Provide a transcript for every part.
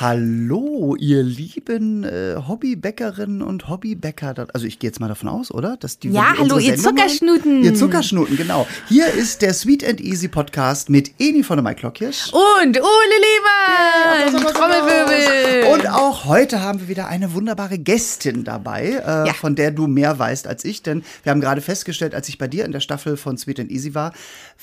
Hallo, ihr lieben äh, Hobbybäckerinnen und Hobbybäcker. Also ich gehe jetzt mal davon aus, oder? Dass die, Ja, hallo, ihr Sendung Zuckerschnuten. Ihr Zuckerschnuten, genau. Hier ist der Sweet and Easy Podcast mit Eni von der Mike Lockirsch. Und Ole Lehmann, Trommelwirbel. Und auch heute haben wir wieder eine wunderbare Gästin dabei, äh, Ja. von der du mehr weißt als ich. Denn wir haben gerade festgestellt, als ich bei dir in der Staffel von Sweet and Easy war,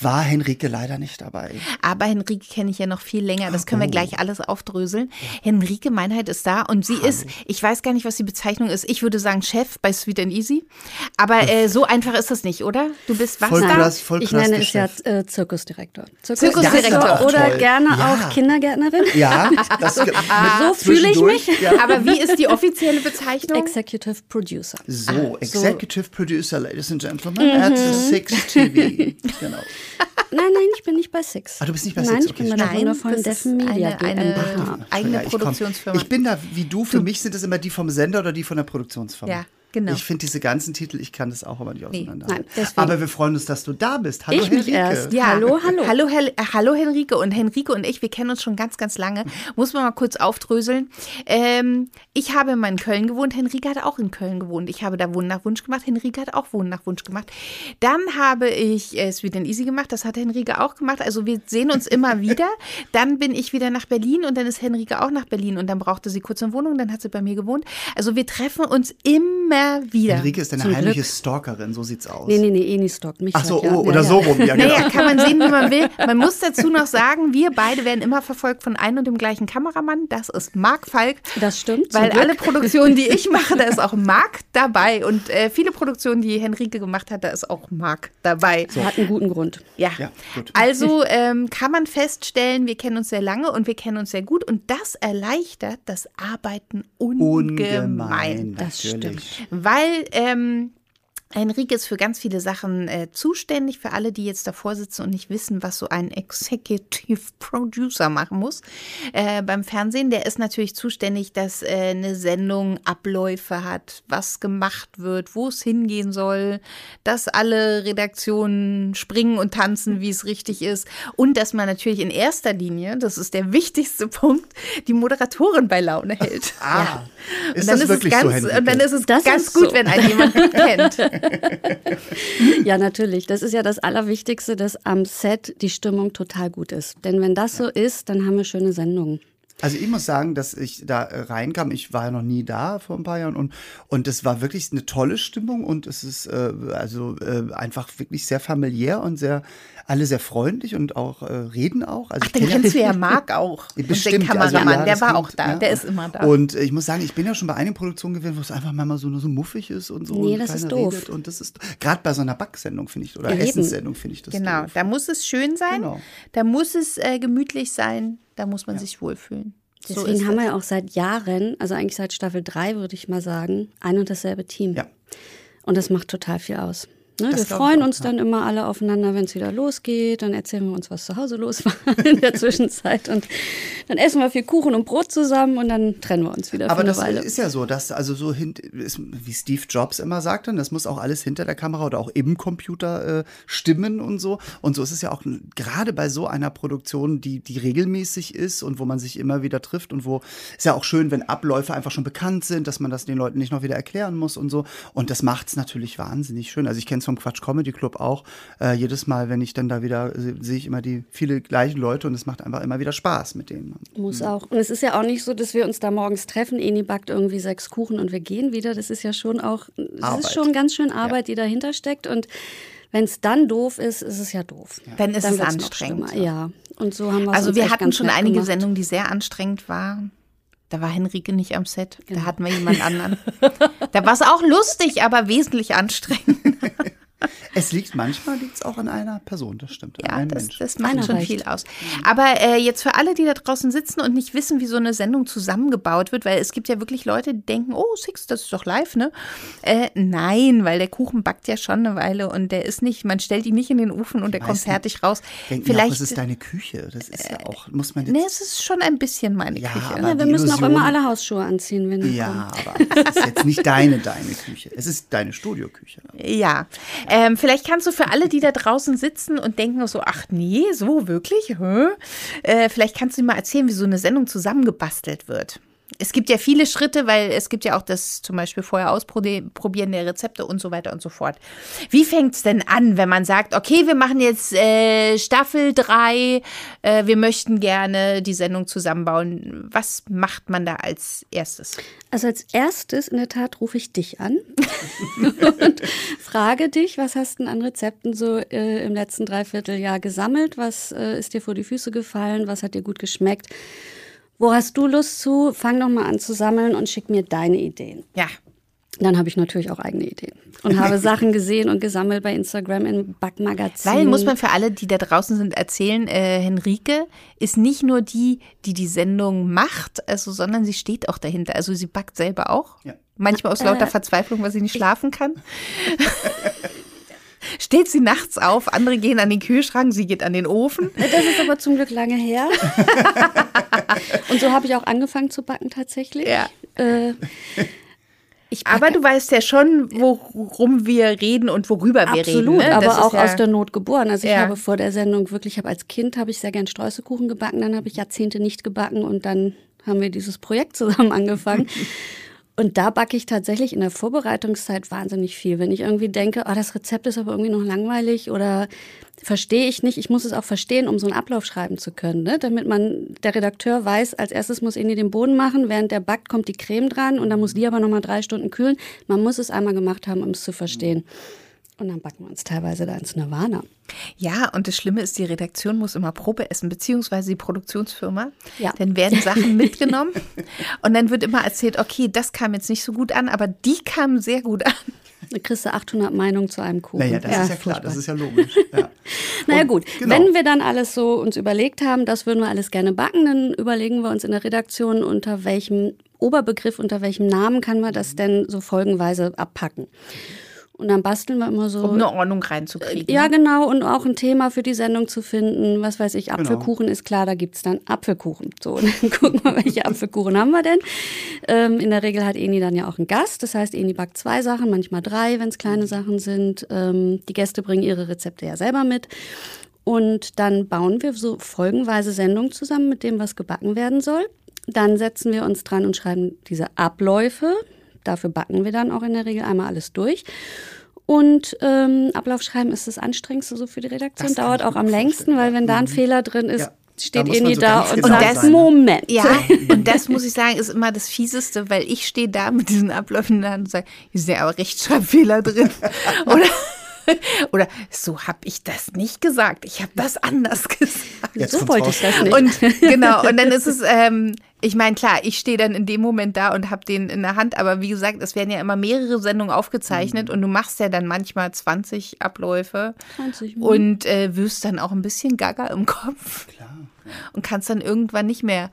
war Henrike leider nicht dabei. Aber Henrike kenne ich ja noch viel länger. Das Oh. können wir gleich alles aufdröseln. Henrike Meinheit ist da und sie ist, ich weiß gar nicht, was die Bezeichnung ist. Ich würde sagen Chef bei Sweet and Easy. Aber äh, so einfach ist das nicht, oder? Du bist was Voll da? krass, voll Ich nenne der es ja Chef. äh, Zirkusdirektor. Zirkusdirektor, oder toll. gerne Ja. auch Kindergärtnerin. Ja, das So fühle ich mich. Ja. Aber wie ist die offizielle Bezeichnung? Executive Producer. So, Executive Producer, Ladies and Gentlemen, at Six TV. Genau. Nein, nein, ich bin nicht bei Six. Ah, du bist nicht bei nein, Six, ich bin okay, bei der Nein, wundervollen das ist Deffen Media eine- eine- GmbH. Eigene Ja, ich komm-. Ich bin da wie du. Für mich sind es immer die vom Sender oder die von der Produktionsfirma. Ja, genau. Ich finde diese ganzen Titel, ich kann das auch immer nicht auseinander. Nein, deswegen. Aber wir freuen uns, dass du da bist. Hallo Ich mich Henrike. erst. Hallo, hallo. Hallo, Hel- äh, hallo Henrike. Und Henrike und ich, wir kennen uns schon ganz, ganz lange. Muss man mal kurz aufdröseln. Ähm, ich habe mal in Köln gewohnt. Henrike hat auch in Köln gewohnt. Ich habe da Wohnen nach Wunsch gemacht. Henrike hat auch Wohnen nach Wunsch gemacht. Dann habe ich äh, Sweet and Easy gemacht. Das hat Henrike auch gemacht. Also wir sehen uns immer wieder. Dann bin ich wieder nach Berlin und dann ist Henrike auch nach Berlin. Und dann brauchte sie kurz eine Wohnung. Dann hat sie bei mir gewohnt. Also wir treffen uns immer wieder. Henrike ist eine Zum heimliche Glück. Stalkerin, so sieht's aus. Nee, nee, nee, Eni stalkt mich. Ach so, Jahren. oh, Ja, oder ja. so rum, ja genau. Naja, kann man sehen, wie man will. Man muss dazu noch sagen, wir beide werden immer verfolgt von einem und dem gleichen Kameramann. Das ist Marc Falk. Das stimmt, Weil Glück. alle Produktionen, die ich mache, da ist auch Marc dabei. Und äh, viele Produktionen, die Henrike gemacht hat, da ist auch Marc dabei. Hat einen guten Grund. Ja. Ja, gut. Also ähm, kann man feststellen, wir kennen uns sehr lange und wir kennen uns sehr gut. Und das erleichtert das Arbeiten ungemein. Ungemein, Das natürlich. Weil ähm, Henrike ist für ganz viele Sachen äh, zuständig. Für alle, die jetzt davor sitzen und nicht wissen, was so ein Executive Producer machen muss äh, beim Fernsehen, der ist natürlich zuständig, dass äh, eine Sendung Abläufe hat, was gemacht wird, wo es hingehen soll, dass alle Redaktionen springen und tanzen, wie es richtig ist. Und dass man natürlich in erster Linie, das ist der wichtigste Punkt, die Moderatorin bei Laune hält. Ah, ist und dann das ist wirklich es so, ganz, Henrike? Und dann ist es Das ganz ist gut, so. wenn einen jemand gut kennt. Ja, natürlich. Das ist ja das Allerwichtigste, dass am Set die Stimmung total gut ist. Denn wenn das so ist, dann haben wir schöne Sendungen. Also ich muss sagen, dass ich da reinkam. Ich war ja noch nie da vor ein paar Jahren und und es war wirklich eine tolle Stimmung und es ist äh, also äh, einfach wirklich sehr familiär und sehr alle sehr freundlich und auch äh, reden auch. Also Ach, den ja- kennst du ja, Marc auch. Bestimmt, den also, Kameramann, ja, der war kann auch da. ja. Der ist immer da. Und ich muss sagen, ich bin ja schon bei einigen Produktionen gewesen, wo es einfach manchmal so nur so muffig ist und so. Nee, und das ist doof. Redet und das ist gerade bei so einer Backsendung finde ich oder Eben. Essenssendung finde ich das genau, doof. da muss es schön sein, Genau. da muss es äh, gemütlich sein, da muss man sich wohlfühlen. So Deswegen ist haben das. wir ja auch seit Jahren, also eigentlich seit Staffel 3, würde ich mal sagen, ein und dasselbe Team. Ja. Und das macht total viel aus. Ne, wir freuen auch, uns ja. dann immer alle aufeinander, wenn es wieder losgeht. Dann erzählen wir uns, was zu Hause los war in der Zwischenzeit. Und dann essen wir viel Kuchen und Brot zusammen und dann trennen wir uns wieder Aber das Weile. ist ja so, dass also so ist, wie Steve Jobs immer sagte, das muss auch alles hinter der Kamera oder auch im Computer äh, stimmen und so. Und so ist es ja auch gerade bei so einer Produktion, die, die regelmäßig ist und wo man sich immer wieder trifft und wo ist ja auch schön, wenn Abläufe einfach schon bekannt sind, dass man das den Leuten nicht noch wieder erklären muss und so. Und das macht's natürlich wahnsinnig schön. Also ich kenne es vom Quatsch Comedy Club auch. Äh, jedes Mal, wenn ich dann da wieder äh, sehe ich immer die viele gleichen Leute und es macht einfach immer wieder Spaß mit denen. Muss auch. Und es ist ja auch nicht so, dass wir uns da morgens treffen, Eni backt irgendwie sechs Kuchen und wir gehen wieder. Das ist ja schon auch, es Arbeit. ist schon ganz schön Arbeit, die dahinter steckt. Und wenn es dann doof ist, ist es ja doof. Dann ist es wird's noch anstrengend. Ja. Und so haben wir Also uns wir hatten ganz schon einige gemacht. Sendungen, die sehr anstrengend waren. Da war Henrike nicht am Set, Genau. da hatten wir jemand anderen. da war es auch lustig, aber wesentlich anstrengend. Es liegt manchmal liegt's auch an einer Person, das stimmt. Ja, das, Menschen. das macht schon reicht. viel aus. Aber äh, jetzt für alle, die da draußen sitzen und nicht wissen, wie so eine Sendung zusammengebaut wird, weil es gibt ja wirklich Leute, die denken, oh, Six, das ist doch live, ne? Äh, nein, weil der Kuchen backt ja schon eine Weile und der ist nicht, man stellt ihn nicht in den Ofen und der kommt fertig raus. Denken ja auch, Vielleicht, es ist deine Küche. Das ist ja auch, muss man jetzt. ne, es ist schon ein bisschen meine Ja, Küche. aber- Ja, wir müssen auch Illusion- immer alle Hausschuhe anziehen, wenn wir kommen. ja, aber es ist jetzt nicht deine, deine Küche. Es ist deine Studioküche. Ja, ähm, vielleicht kannst du für alle, die da draußen sitzen und denken so, ach nee, so wirklich? Äh, vielleicht kannst du mal erzählen, wie so eine Sendung zusammengebastelt wird es gibt ja viele Schritte, weil es gibt ja auch das zum Beispiel vorher ausprobieren der Rezepte und so weiter und so fort. Wie fängt es denn an, wenn man sagt, okay, wir machen jetzt äh, Staffel 3, äh, wir möchten gerne die Sendung zusammenbauen. Was macht man da als erstes? Also als erstes in der Tat rufe ich dich an und frage dich, was hast du an Rezepten so äh, im letzten Dreivierteljahr gesammelt? Was äh, ist dir vor die Füße gefallen? Was hat dir gut geschmeckt? Wo hast du Lust zu? Fang doch mal an zu sammeln und schick mir deine Ideen. Ja. Dann habe ich natürlich auch eigene Ideen und habe Sachen gesehen und gesammelt bei Instagram in Backmagazinen. Weil muss man für alle, die da draußen sind, erzählen, äh, Henrike ist nicht nur die, die die Sendung macht, also, sondern sie steht auch dahinter. Also sie backt selber auch. Ja. Manchmal aus lauter äh, Verzweiflung, weil sie nicht schlafen kann. steht sie nachts auf, andere gehen an den Kühlschrank, sie geht an den Ofen. Das ist aber zum Glück lange her. Und so habe ich auch angefangen zu backen tatsächlich. Ja. Äh, aber du weißt ja schon, worum wir reden und worüber wir Absolut, reden. Absolut, ne? aber auch ja aus der Not geboren. Also ich ja. habe vor der Sendung wirklich, ich habe als Kind habe ich sehr gern Streuselkuchen gebacken, dann habe ich Jahrzehnte nicht gebacken und dann haben wir dieses Projekt zusammen angefangen. Und da backe ich tatsächlich in der Vorbereitungszeit wahnsinnig viel. Wenn ich irgendwie denke, ah, das Rezept ist aber irgendwie noch langweilig oder verstehe ich nicht, ich muss es auch verstehen, um so einen Ablauf schreiben zu können, ne? damit man, der Redakteur weiß, als erstes muss Inni den Boden machen, während der backt, kommt die Creme dran und dann muss die aber nochmal drei Stunden kühlen. Man muss es einmal gemacht haben, um es zu verstehen. Und dann backen wir uns teilweise da ins Nirvana. Ja, und das Schlimme ist, die Redaktion muss immer Probe essen, beziehungsweise die Produktionsfirma. Ja. Dann werden Sachen mitgenommen und dann wird immer erzählt, okay, das kam jetzt nicht so gut an, aber die kamen sehr gut an. Dann kriegst du 800 Meinungen zu einem Kuchen. Naja, das ja, ist ja klar, furchtbar. das ist ja logisch. Ja. naja gut, genau. wenn wir dann alles so uns überlegt haben, das würden wir alles gerne backen, dann überlegen wir uns in der Redaktion, unter welchem Oberbegriff, unter welchem Namen kann man das denn so folgenweise abpacken. Mhm. Und dann basteln wir immer so. Um eine Ordnung reinzukriegen. Ja, genau. Und auch ein Thema für die Sendung zu finden. Was weiß ich, genau. Apfelkuchen genau. ist klar, da gibt's dann Apfelkuchen. So, und dann gucken wir, welche Apfelkuchen haben wir denn. Ähm, in der Regel hat Eni dann ja auch einen Gast. Das heißt, Eni backt zwei Sachen, manchmal drei, wenn es kleine mhm. Sachen sind. Ähm, die Gäste bringen ihre Rezepte ja selber mit. Und dann bauen wir so folgenweise Sendungen zusammen mit dem, was gebacken werden soll. Dann setzen wir uns dran und schreiben diese Abläufe, Dafür backen wir dann auch in der Regel einmal alles durch. Und ähm, Ablaufschreiben ist das Anstrengendste so für die Redaktion. Dauert auch am längsten, weil wenn da ein mhm. Fehler drin ist, ja. steht ihr nie so da und genau sagt, Moment. Ja, und das muss ich sagen, ist immer das Fieseste, weil ich stehe da mit diesen Abläufen da und sage, hier sind ja aber Rechtschreibfehler drin. Oder Oder so habe ich das nicht gesagt. Ich habe das anders gesagt. Jetzt so wollte ich das nicht. Und genau, und dann ist es, ähm, ich meine, klar, ich stehe dann in dem Moment da und habe den in der Hand, aber wie gesagt, es werden ja immer mehrere Sendungen aufgezeichnet mhm. und du machst ja dann manchmal 20 Abläufe 20 und äh, wirst dann auch ein bisschen gaga im Kopf. Klar. Und kannst dann irgendwann nicht mehr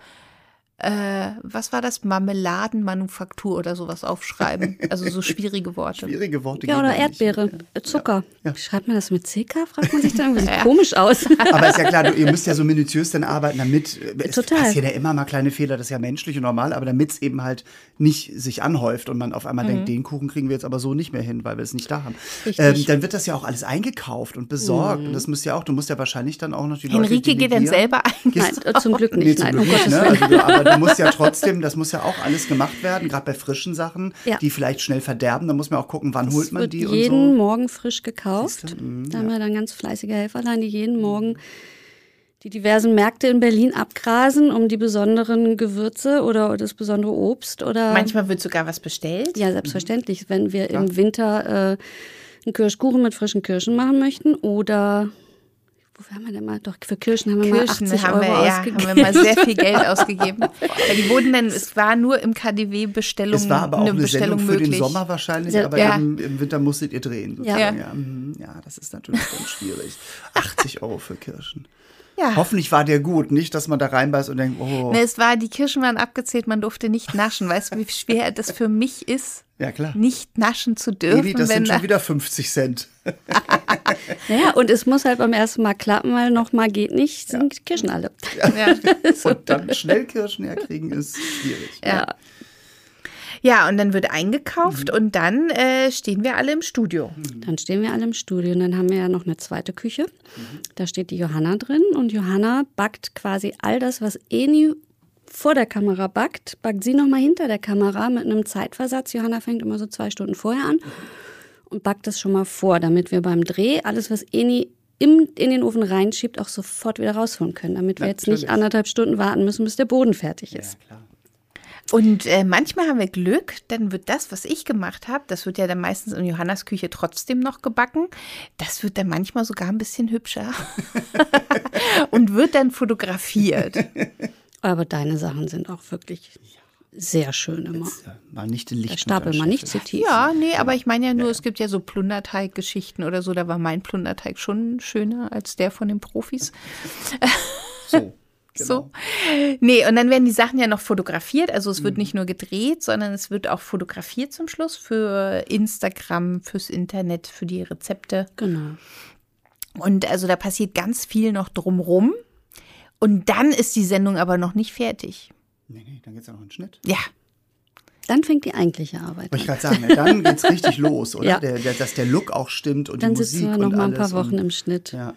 äh, was war das? Marmeladenmanufaktur oder sowas aufschreiben. Also so schwierige Worte. Schwierige Worte. Ja, oder Erdbeere, nicht. Äh, Zucker. Ja. Ja. Schreibt man das mit CK? Fragt man sich dann. Sieht ja. komisch aus. Aber ist ja klar, ihr müsst ja so minutiös dann arbeiten, damit. Es Total. passieren ja immer mal kleine Fehler, das ist ja menschlich und normal, aber damit es eben halt nicht sich anhäuft und man auf einmal mhm. denkt, den Kuchen kriegen wir jetzt aber so nicht mehr hin, weil wir es nicht da haben. Ähm, dann wird das ja auch alles eingekauft und besorgt. Mhm. Und das muss ja auch, du musst ja wahrscheinlich dann auch noch die Leute. Henrike geht dann selber ein. Nein, zum Glück nicht. Nee, zum Nein, Glück nicht, ne? also, aber du musst ja trotzdem, das muss ja auch alles gemacht werden, gerade bei frischen Sachen, ja. die vielleicht schnell verderben. Da muss man auch gucken, wann das holt man die und so. jeden Morgen frisch gekauft. Mhm, da haben wir dann ganz fleißige Helferlein, die jeden Morgen die diversen Märkte in Berlin abgrasen, um die besonderen Gewürze oder das besondere Obst oder. Manchmal wird sogar was bestellt. Ja, selbstverständlich. Wenn wir ja. im Winter äh, einen Kirschkuchen mit frischen Kirschen machen möchten oder Wofür haben wir denn mal? Doch, für Kirschen haben wir Kirschen mal 80 haben Euro wir, ja, ausgegeben. haben wir mal sehr viel Geld ausgegeben. Weil die wurden dann, es war nur im KDW Bestellung Es war aber auch eine, eine Bestellung Sendung möglich. für den Sommer wahrscheinlich, aber ja. im, im, Winter musstet ihr drehen. Ja. Ja. Mhm, ja, das ist natürlich dann schwierig. 80 Euro für Kirschen. Ja. Hoffentlich war der gut, nicht, dass man da reinbeißt und denkt, oh. Nee, es war, die Kirschen waren abgezählt, man durfte nicht naschen. Weißt du, wie schwer das für mich ist? Ja, klar. Nicht naschen zu dürfen. Edi, das sind schon wieder 50 Cent. ja, und es muss halt beim ersten Mal klappen, weil nochmal geht nicht, sind ja. Kirschen alle. Ja. Ja. und dann schnell Kirschen herkriegen ist schwierig. Ja. Ja, und dann wird eingekauft Mhm. und dann äh, stehen wir alle im Studio. Dann stehen wir alle im Studio und dann haben wir ja noch eine zweite Küche. Mhm. Da steht die Johanna drin und Johanna backt quasi all das, was Eni vor der Kamera backt, backt sie nochmal hinter der Kamera mit einem Zeitversatz. Johanna fängt immer so zwei Stunden vorher an und backt das schon mal vor, damit wir beim Dreh alles, was Eni im, in den Ofen reinschiebt, auch sofort wieder rausholen können, damit wir jetzt nicht Natürlich. anderthalb Stunden warten müssen, bis der Boden fertig ist. klar. Und äh, manchmal haben wir Glück, dann wird das, was ich gemacht habe, das wird ja dann meistens in Johannas Küche trotzdem noch gebacken. Das wird dann manchmal sogar ein bisschen hübscher und wird dann fotografiert. Aber deine Sachen sind auch wirklich sehr schön immer. Ja, Mal nicht den Licht. Der Stapel mal nicht zu tief. Ja, nee, aber ich meine ja nur, es gibt ja so Plunderteig-Geschichten oder so. Da war mein Plunderteig schon schöner als der von den Profis. So. So. Nee, und dann werden die Sachen ja noch fotografiert. Also es wird nicht nur gedreht, sondern es wird auch fotografiert zum Schluss für Instagram, fürs Internet, für die Rezepte. Genau. Und also da passiert ganz viel noch drumrum. Und dann ist die Sendung aber noch nicht fertig. Nee, nee, dann geht's ja noch in den Schnitt. Ja. Dann fängt die eigentliche Arbeit Wollte ich an. gerade sagen, ne, dann geht's richtig los, oder? Ja. Der, der, dass der Look auch stimmt und Dann die Musik sitzen wir noch und mal ein paar Wochen und, im Schnitt. Ja.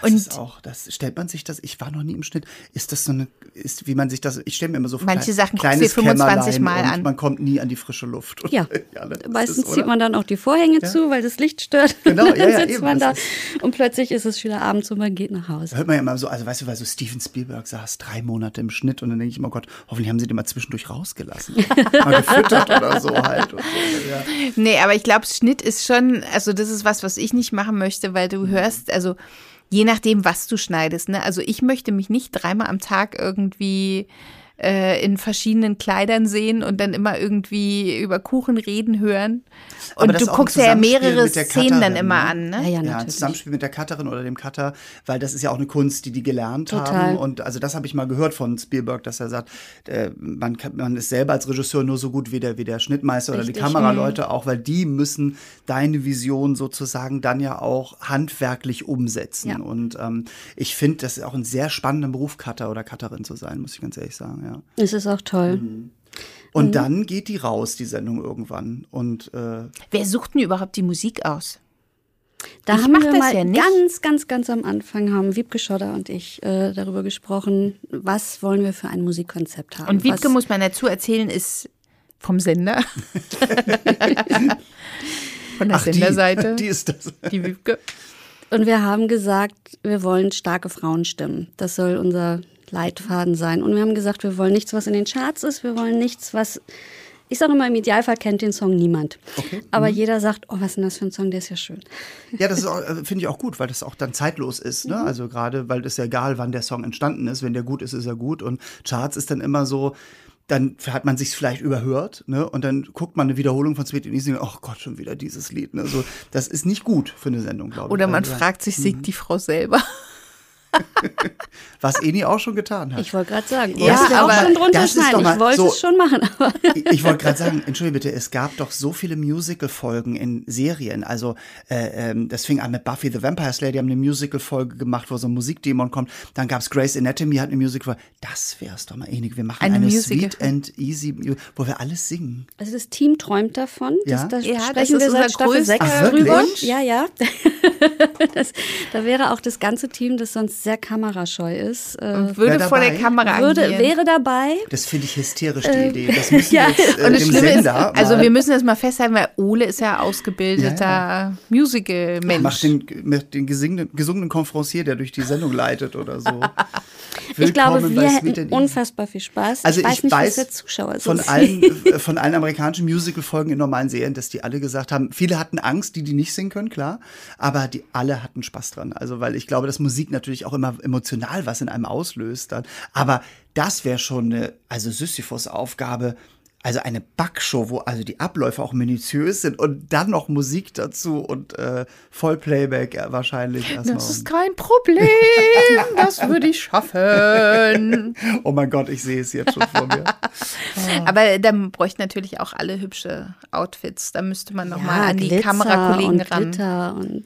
Das Und- ist auch, das stellt man sich das, ich war noch nie im Schnitt, ist das so eine, ist, wie man sich das, ich stelle mir immer so vor, Manche klein- Sachen guckst du kleines dir 25 Kämmerlein Mal und an. man kommt nie an die frische Luft. Und, Ja, das meistens ist, zieht man dann auch die Vorhänge zu, weil das Licht stört. Genau, Und dann ja, ja, sitzt eben, man da und plötzlich ist es wieder abends und man geht nach Hause. Hört man ja immer so, also weißt du, weil so Steven Spielberg saß drei Monate im Schnitt und dann denke ich immer, Gott, hoffentlich haben sie den mal zwischendurch rausgelassen. mal gefüttert oder so halt. Und so, ja. Nee, aber ich glaube, Schnitt ist schon, also das ist was, was ich nicht machen möchte, weil du hörst, also je nachdem, was du schneidest, ne? Also ich möchte mich nicht dreimal am Tag irgendwie äh, in verschiedenen Kleidern sehen und dann immer irgendwie über Kuchen reden hören. Und du guckst ja mehrere Szenen dann immer ne? an, ne? Ja, ja, Ja, ein natürlich. Zusammenspiel mit der Cutterin oder dem Cutter, weil das ist ja auch eine Kunst, die die gelernt Total. haben. Und also das habe ich mal gehört von Spielberg, dass er sagt, äh, man, kann, man ist selber als Regisseur nur so gut wie der, wie der Schnittmeister oder die Richtig. Kameraleute auch, weil die müssen deine Vision sozusagen dann ja auch handwerklich umsetzen. Ja. Und ähm, ich finde, das ist auch ein sehr spannender Beruf, Cutter oder Cutterin zu sein, muss ich ganz ehrlich sagen, ja. Es ist auch toll. Mhm. Und dann geht die raus, die Sendung irgendwann. Und äh, Wer sucht denn überhaupt die Musik aus? Da Ich haben wir das mal ja nicht. ganz, ganz, ganz am Anfang haben Wiebke Schodder und ich äh, darüber gesprochen, was wollen wir für ein Musikkonzept haben. Und Wiebke was, muss man dazu erzählen, ist vom Sender. Von der ach, die, Senderseite. die ist das. die Wiebke. Und wir haben gesagt, wir wollen starke Frauenstimmen. Das soll unser Leitfaden sein. Und wir haben gesagt, wir wollen nichts, was in den Charts ist. Wir wollen nichts, was. Ich sage immer, im Idealfall kennt den Song niemand. Aber jeder sagt, oh, was ist denn das für ein Song, der ist ja schön. Ja, das äh, finde ich auch gut, weil das auch dann zeitlos ist. Ne? Also gerade, weil es ja egal, wann der Song entstanden ist. Wenn der gut ist, ist er gut. Und Charts ist dann immer so, dann hat man sich vielleicht überhört, ne? Und dann guckt man eine Wiederholung von Sweet and Easy und oh Gott, schon wieder dieses Lied. Ne? So, das ist nicht gut für eine Sendung, glaube ich. Oder man Also, fragt sich, singt die Frau selber? Was Eni auch schon getan hat. Ich wollte gerade sagen, Ja, ja, du auch aber schon drunter das schneiden. mal Ich wollte so- es schon machen, aber Ich, ich wollte gerade sagen, entschuldige bitte, es gab doch so viele Musical-Folgen in Serien. Also äh, ähm, das fing an mit Buffy the Vampire Slayer, die haben eine Musical-Folge gemacht, wo so ein Musikdämon kommt. Dann gab's Grey's Anatomy, hat eine Musical-Folge. Das wär's doch mal ähnlich. Wir machen Eine eine, Musical- Sweet and Easy, wo wir alles singen. also das Team träumt davon. Ja? Das, da Ja, das sprechen ist wir unser seit Staffel größter 6 Ach, drüber. Ja, ja. das, da wäre auch das ganze Team, das sonst sehr kamerascheu ist, äh, Würde vor der? Kamera würde, agieren. wäre dabei. Das finde ich hysterisch, die Idee. Das müssen ja, wir jetzt äh, Und das dem Schlimme ist, Sender also mal- wir müssen das mal festhalten, weil Ole ist ja ausgebildeter Ja, Musical-Mensch. Mach den, mit den gesungenen, gesungenen Conferencier, der durch die Sendung leitet oder so. Ich glaube, Willkommen wir hätten. Also unfassbar viel Spaß. Also ich weiß ich nicht, weiß was der Zuschauer so von allen, äh, von allen amerikanischen Musical-Folgen in normalen Serien, dass die alle gesagt haben, viele hatten Angst, die die nicht singen können, klar, aber die alle hatten Spaß dran. Also weil ich glaube, dass Musik natürlich auch immer emotional was in einem auslöst dann. Aber das wäre schon eine, also Sisyphus-Aufgabe. Also eine Backshow, wo also die Abläufe auch minutiös sind und dann noch Musik dazu und äh, Vollplayback wahrscheinlich erstmal. Das ist kein Problem, das würde ich schaffen. Oh mein Gott, ich sehe es jetzt schon vor mir. Aber dann bräuchten natürlich auch alle hübsche Outfits. Da müsste man noch mal an die Glitzer Kamerakollegen und ran. Glitter und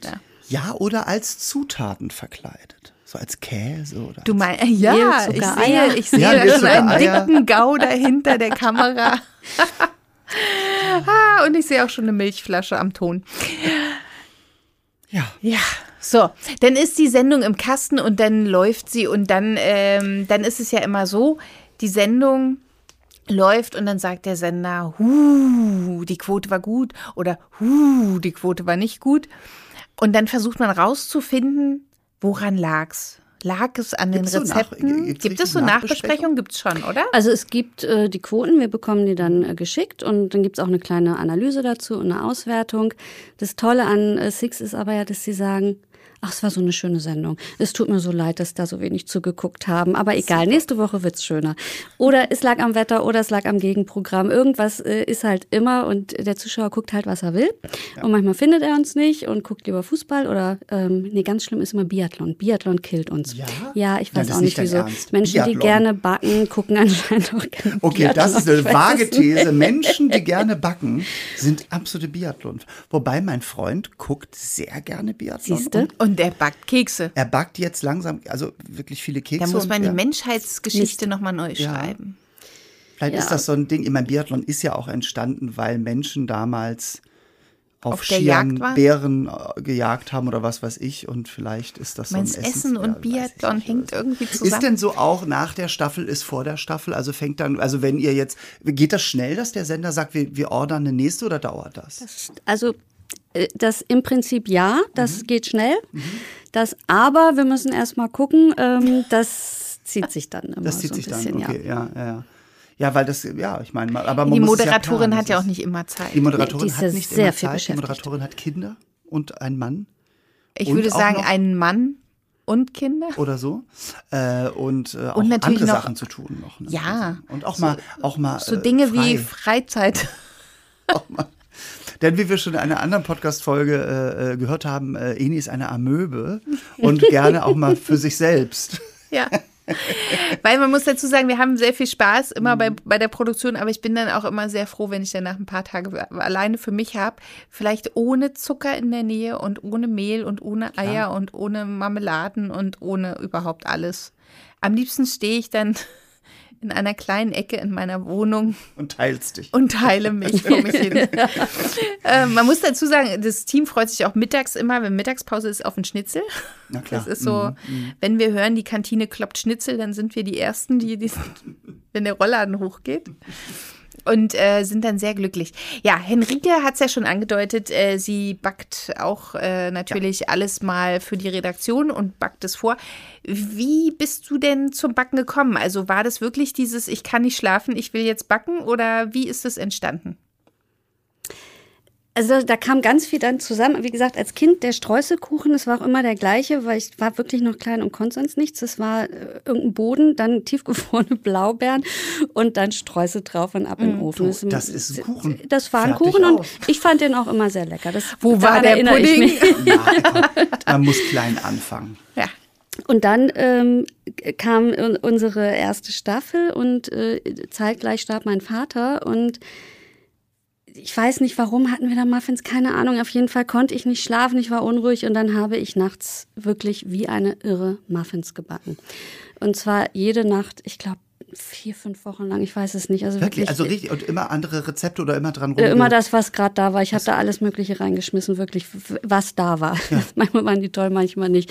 Ja, oder als Zutaten verkleidet. So als Käse oder. Du meinst, ja, Mehl, ich sehe, Eier. ich sehe Ja, schon einen Eier. dicken Gauder hinter der Kamera. Ah, und ich sehe auch schon eine Milchflasche am Ton. Ja. Ja. So, dann ist die Sendung im Kasten und dann läuft sie und dann, ähm, dann ist es ja immer so, die Sendung läuft und dann sagt der Sender, hu, die Quote war gut oder hu, die Quote war nicht gut. Und dann versucht man rauszufinden, woran lag's. Lag es an Gibt's so den Rezepten? gibt's Gibt es so Nachbesprechungen? Gibt es schon, oder? Also es gibt äh, die Quoten, wir bekommen die dann äh, geschickt und dann gibt's auch eine kleine Analyse dazu und eine Auswertung. Das Tolle an äh, Six ist aber ja, dass sie sagen, ach, es war so eine schöne Sendung. Es tut mir so leid, dass da so wenig zugeguckt haben, aber egal, nächste Woche wird's schöner. Oder es lag am Wetter oder es lag am Gegenprogramm. Irgendwas äh, ist halt immer und der Zuschauer guckt halt, was er will. Und manchmal findet er uns nicht und guckt lieber Fußball oder, ähm, nee, ganz schlimm ist immer Biathlon. Biathlon killt uns. Ja? Ja, ich weiß das auch nicht nicht wieso. Menschen, die Biathlon. gerne backen, gucken anscheinend auch gerne Okay, das Biathlon. ist eine vage. These. Menschen, die gerne backen, sind absolute Biathlon. Wobei mein Freund guckt sehr gerne Biathlon. Siehste? Und Und der backt Kekse. er backt jetzt langsam, also wirklich viele Kekse. Da muss und man die ja, Menschheitsgeschichte nochmal neu Ja. schreiben. Vielleicht Ja. ist das so ein Ding. Ich meine, Biathlon ist ja auch entstanden, weil Menschen damals auf, Auf Skiern? Bären äh, gejagt haben oder was weiß ich. Und vielleicht ist das so ein Meinst Essens- Essen und Biathlon nicht. hängt irgendwie zusammen? Ist denn so auch nach der Staffel, ist vor der Staffel? Also fängt dann, also wenn ihr jetzt, geht das schnell, dass der Sender sagt, wir, wir ordern eine nächste oder dauert das? Also äh, das im Prinzip ja, das Mhm. geht schnell. Das aber, wir müssen erst mal gucken, ähm, das zieht sich dann immer Das zieht so ein sich dann, bisschen, ja. okay, ja, ja, ja. Ja, weil das, ja, ich meine, aber man die Moderatorin planen, hat ja auch nicht immer Zeit. Die Moderatorin Nee, die ist hat ja nicht sehr immer viel Zeit. Die beschäftigt. Moderatorin hat Kinder und einen Mann Ich würde auch sagen, einen Mann und Kinder. oder so äh, und, äh, auch Und natürlich andere noch- Sachen zu tun noch. Ne? Ja. Und auch mal, auch mal So äh, Dinge wie frei. Freizeit. Denn wie wir schon in einer anderen Podcast-Folge äh, äh, gehört haben, äh, Eni ist eine Amöbe und gerne auch mal für sich selbst. Ja. Weil man muss dazu sagen, wir haben sehr viel Spaß immer Mhm. bei, bei der Produktion, aber ich bin dann auch immer sehr froh, wenn ich dann nach ein paar Tagen alleine für mich habe. Vielleicht ohne Zucker in der Nähe und ohne Mehl und ohne Eier und ohne Marmeladen und ohne überhaupt alles. Am liebsten stehe ich dann in einer kleinen Ecke in meiner Wohnung Und teilst dich. und teile mich vor mich hin. ähm, man muss dazu sagen, das Team freut sich auch mittags immer, wenn Mittagspause ist, auf einen Schnitzel. Na klar. Das ist so, Mhm. wenn wir hören, die Kantine kloppt Schnitzel, dann sind wir die Ersten, die, die wenn der Rollladen hochgeht. Und äh, sind dann sehr glücklich. Ja, Henrike hat es ja schon angedeutet, äh, sie backt auch äh, natürlich alles mal für die Redaktion und backt es vor. Wie bist du denn zum Backen gekommen? Also war das wirklich dieses, ich kann nicht schlafen, ich will jetzt backen oder wie ist das entstanden? Also da, da kam ganz viel dann zusammen. Wie gesagt, als Kind der Streuselkuchen, das war auch immer der gleiche, weil ich war wirklich noch klein und konnte sonst nichts. Das war äh, irgendein Boden, dann tiefgefrorene Blaubeeren und dann Streusel drauf und ab in den Ofen. Du, das ist ein Kuchen. Das war ein Fertig Kuchen und aus. ich fand den auch immer sehr lecker. Das, Wo war der Pudding? komm, man muss klein anfangen. Ja. Und dann ähm, kam un- unsere erste Staffel und äh, zeitgleich starb mein Vater und ich weiß nicht, warum hatten wir da Muffins, keine Ahnung. Auf jeden Fall konnte ich nicht schlafen, ich war unruhig und dann habe ich nachts wirklich wie eine irre Muffins gebacken. Und zwar jede Nacht, ich glaube vier, fünf Wochen lang, ich weiß es nicht. Also Wirklich, wirklich, also richtig, und immer andere Rezepte oder immer dran äh, immer das, was gerade da war. Ich habe da alles Mögliche reingeschmissen, wirklich, was da war. manchmal waren die toll, manchmal nicht.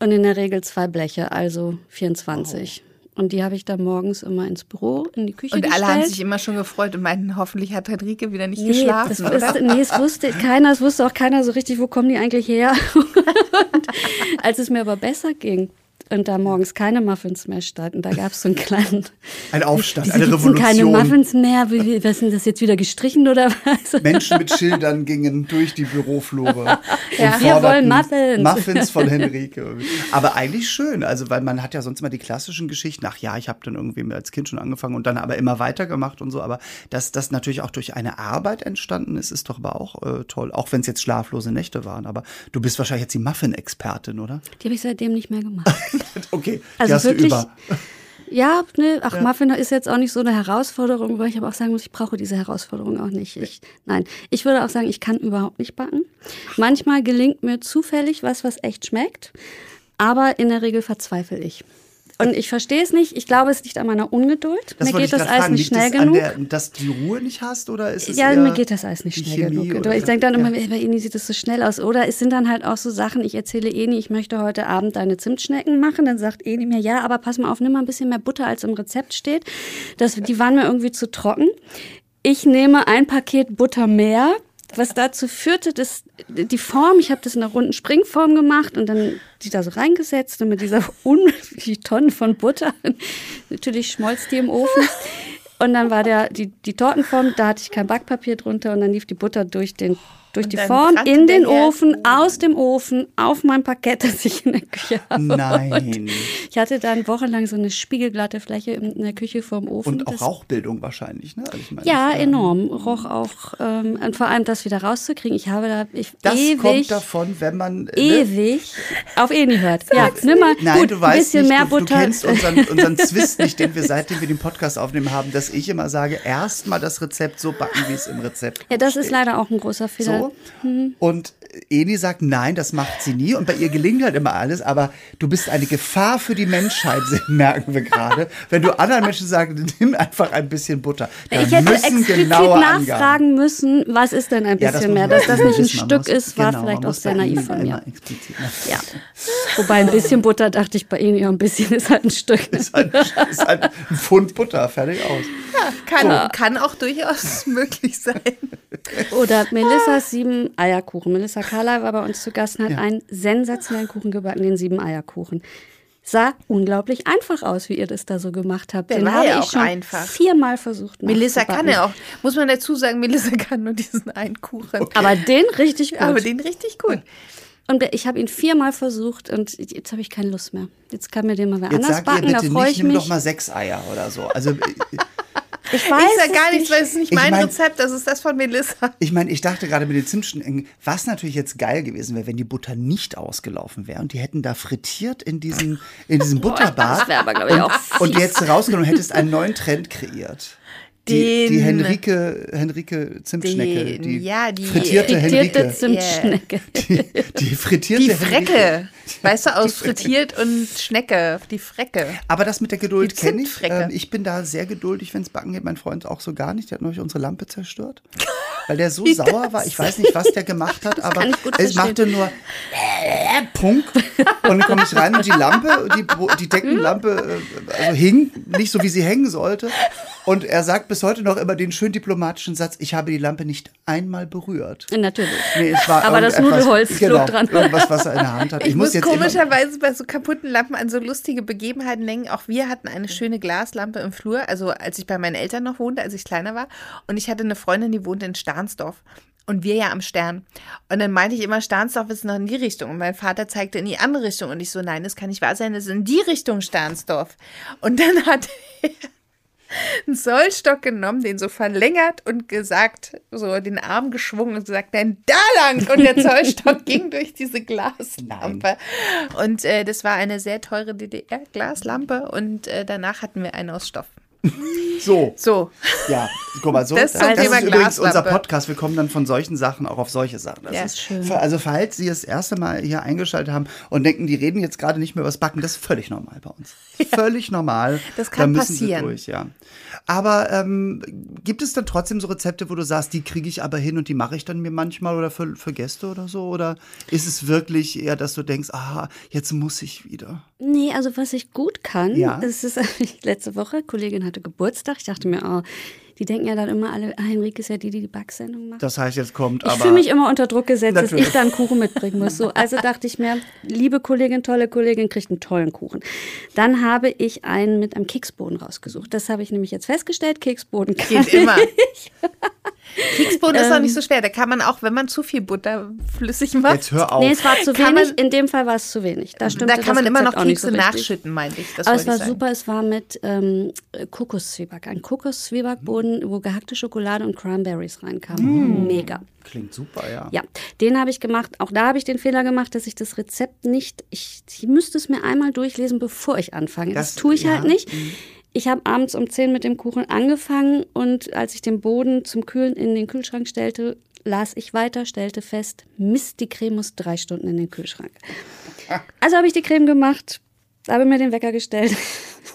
Und in der Regel zwei Bleche, also 24. Und die habe ich dann morgens immer ins Büro, in die Küche Und alle gestellt. haben sich immer schon gefreut und meinten, hoffentlich hat Henrike wieder nicht Nee, geschlafen, das oder? ist, nee, es wusste keiner, es wusste auch keiner so richtig, wo kommen die eigentlich her. und als es mir aber besser ging und da morgens keine Muffins mehr standen, da gab es so einen kleinen Ein Aufstand, eine denn keine Revolution. Muffins mehr? Wie, was denn das jetzt wieder gestrichen oder was? Menschen mit Schildern gingen durch die Büroflure. Ja. und Wir wollen Muffins. Muffins von Henrike. Aber eigentlich schön, also weil man hat ja sonst immer die klassischen Geschichten. Ach ja, ich habe dann irgendwie als Kind schon angefangen und dann aber immer weitergemacht und so. Aber dass das natürlich auch durch eine Arbeit entstanden ist, ist doch aber auch äh, toll. Auch wenn es jetzt schlaflose Nächte waren. Aber du bist wahrscheinlich jetzt die Muffin-Expertin, oder? Die habe ich seitdem nicht mehr gemacht. Okay, Also hast wirklich- du über. Ja, ne, ach, Muffin ist jetzt auch nicht so eine Herausforderung, weil ich aber auch sagen muss, ich brauche diese Herausforderung auch nicht. Ich, nein, ich würde auch sagen, ich kann überhaupt nicht backen. Manchmal gelingt mir zufällig was, was echt schmeckt, aber in der Regel verzweifle ich. Und ich verstehe es nicht. Ich glaube, es liegt an meiner Ungeduld. Das mir geht das Eis fragen. nicht Liegt schnell genug. Der, dass du die Ruhe nicht hast oder ist es Ja, mir geht das Eis nicht schnell Chemie genug. Ich denke dann ja. immer, bei Ihnen sieht das so schnell aus. Oder es sind dann halt auch so Sachen, ich erzähle Eni, ich möchte heute Abend deine Zimtschnecken machen. Dann sagt Eni mir, ja, aber pass mal auf, nimm mal ein bisschen mehr Butter, als im Rezept steht. Das, die waren mir irgendwie zu trocken. Ich nehme ein Paket Butter mehr, was dazu führte, dass die Form, ich habe das in einer runden Springform gemacht und dann die da so reingesetzt und mit dieser unendlichen Tonnen von Butter, natürlich schmolz die im Ofen. Und dann war der, die, die Tortenform, da hatte ich kein Backpapier drunter und dann lief die Butter durch, den, durch Und die Form in den. Ofen, aus dem Ofen, auf mein Parkett, das ich in der Küche habe. Nein. Ich hatte dann wochenlang so eine spiegelglatte Fläche in der Küche vorm Ofen. Und auch Das- Rauchbildung wahrscheinlich, ne? Also meine, Ja, das, enorm. Roch auch. Ähm, und vor allem das wieder rauszukriegen. Ich habe da ich, Das ewig, kommt davon, wenn man. ne? ewig auf Eni hört. Ja, nimm mal Nein, gut, du ein weißt bisschen nicht, mehr du, Butter. du kennst unseren, unseren Zwist nicht, den wir seitdem wir den Podcast aufnehmen haben, dass ich immer sage, erst mal das Rezept so backen, wie es im Rezept ja, das ist steht. leider auch ein großer Fehler. So. Und Eni sagt, nein, das macht sie nie. Und bei ihr gelingt halt immer alles. Aber du bist eine Gefahr für die Menschheit, merken wir gerade. Wenn du anderen Menschen sagst, nimm einfach ein bisschen Butter. Da Ich hätte explizit genaue Angaben. nachfragen müssen, was ist denn ein Ja, bisschen muss mehr. Dass das nicht ein Stück muss- ist, war genau, vielleicht auch sehr naiv von mir. Ja. Wobei ein bisschen Butter dachte ich bei ja, ein bisschen ist halt ein Stück. Ist halt, ist halt ein Pfund Butter, fertig aus. Kann, kann auch durchaus möglich sein. Oder Melissas sieben Eierkuchen. Melissa Carla war bei uns zu Gast und hat einen sensationellen Kuchen gebacken, den sieben Eierkuchen. Sah unglaublich einfach aus, wie ihr das da so gemacht habt. Der den war habe ja ich auch schon einfach. viermal versucht. Melissa kann ja auch. Muss man dazu sagen, Melissa kann nur diesen einen Kuchen. Aber den richtig gut. Aber den richtig gut. und ich habe ihn viermal versucht und jetzt habe ich keine Lust mehr. Jetzt kann mir den mal wer Jetzt anders sag ihr backen, da bitte freue nicht, ich nimm mich. doch mal sechs Eier oder so. Also ich weiß Ich sag gar nichts, weil es ist nicht Ich mein mein- Rezept, das ist das von Melissa. Ich meine, ich dachte gerade mit den Zimtschnecken, was natürlich jetzt geil gewesen wäre, wenn die Butter nicht ausgelaufen wäre und die hätten da frittiert in diesem, in diesem Butterbad. Das wäre aber, glaube ich, auch Und jetzt rausgenommen und hättest einen neuen Trend kreiert. Die, die Henrike, Henrike Zimtschnecke. Den- die ja, die frittierte frittierte Henrike. Zimtschnecke. Die, die frittierte Die Henrike. Frecke. Weißt du, aus frittiert und Schnecke. Die Frecke. Aber das mit der Geduld Die kenne ich. Ähm, ich bin da sehr geduldig, wenn es backen geht. Mein Freund auch so gar nicht. Der hat neulich unsere Lampe zerstört. Weil der so sauer war. Ich weiß nicht, was der gemacht hat, aber es machte nur äh, Punk. Und dann komme ich rein und die Lampe, die, die Deckenlampe, äh, also hing nicht so, wie sie hängen sollte. Und er sagt bis heute noch immer den schön diplomatischen Satz, ich habe die Lampe nicht einmal berührt. Natürlich. Nee, es war Aber das Nudelholz flog genau, dran. Irgendwas, was er in der Hand hat. Ich, muss, jetzt immer, komischerweise bei so kaputten Lampen an so lustige Begebenheiten denken. Auch wir hatten eine schöne Glaslampe im Flur, also als ich bei meinen Eltern noch wohnte, als ich kleiner war. Und ich hatte eine Freundin, die wohnte in Starnsdorf. Und wir ja am Stern. Und dann meinte ich immer, Starnsdorf ist noch in die Richtung. Und mein Vater zeigte in die andere Richtung. Und ich so, nein, das kann nicht wahr sein, das ist in die Richtung Starnsdorf. Und dann hat er einen Zollstock genommen, den so verlängert und gesagt, so den Arm geschwungen und gesagt, nein, da lang. Und der Zollstock ging durch diese Glaslampe. Und äh, das war eine sehr teure DDR-Glaslampe. Und äh, danach hatten wir eine aus Stoff. so. So, Ja, guck mal, so. Das Das, das Thema ist übrigens Glaslampe. unser Podcast. Wir kommen dann von solchen Sachen auch auf solche Sachen. Das Ja, ist schön. Also, falls Sie das erste Mal hier eingeschaltet haben und denken, die reden jetzt gerade nicht mehr über das Backen, das ist völlig normal bei uns. Völlig normal. Das kann da müssen passieren. Sie durch, ja. Aber ähm, gibt es dann trotzdem so Rezepte, wo du sagst, die kriege ich aber hin und die mache ich dann mir manchmal oder für, für Gäste oder so? Oder ist es wirklich eher, dass du denkst, ah, jetzt muss ich wieder? Nee, also was ich gut kann, Ja. das ist letzte Woche, Kollegin hatte Geburtstag. Ich dachte mir, oh, die denken ja dann immer alle, ah, Henrike ist ja die, die die Backsendung macht. Das heißt, jetzt kommt Ich aber. fühle mich immer unter Druck gesetzt, dass Natürlich. ich da einen Kuchen mitbringen muss. So, also dachte ich mir, liebe Kollegin, tolle Kollegin, kriegt einen tollen Kuchen. Dann habe ich einen mit einem Keksboden rausgesucht. Das habe ich nämlich jetzt festgestellt. Keksboden kann geht immer. Keksboden ist auch Ähm. nicht so schwer. Da kann man auch, wenn man zu viel Butter flüssig macht, Jetzt hör auf. Nee, es war zu Kann wenig. man- In dem Fall war es zu wenig. Da, da kann man immer noch Kekse so nachschütten, meinte ich. Das Aber es war ich sagen. super, es war mit ähm, Kokoszwieback. Ein Kokoszwiebackboden, wo gehackte Schokolade und Cranberries reinkamen. Mega. Klingt super, ja. Ja, den habe ich gemacht. Auch da habe ich den Fehler gemacht, dass ich das Rezept nicht. Ich, ich müsste es mir einmal durchlesen, bevor ich anfange. Das, Das- tue ich ja, halt nicht. Ich habe abends um 10 mit dem Kuchen angefangen und als ich den Boden zum Kühlen in den Kühlschrank stellte, las ich weiter, stellte fest, Mist, die Creme muss drei Stunden in den Kühlschrank. Also habe ich die Creme gemacht, habe mir den Wecker gestellt.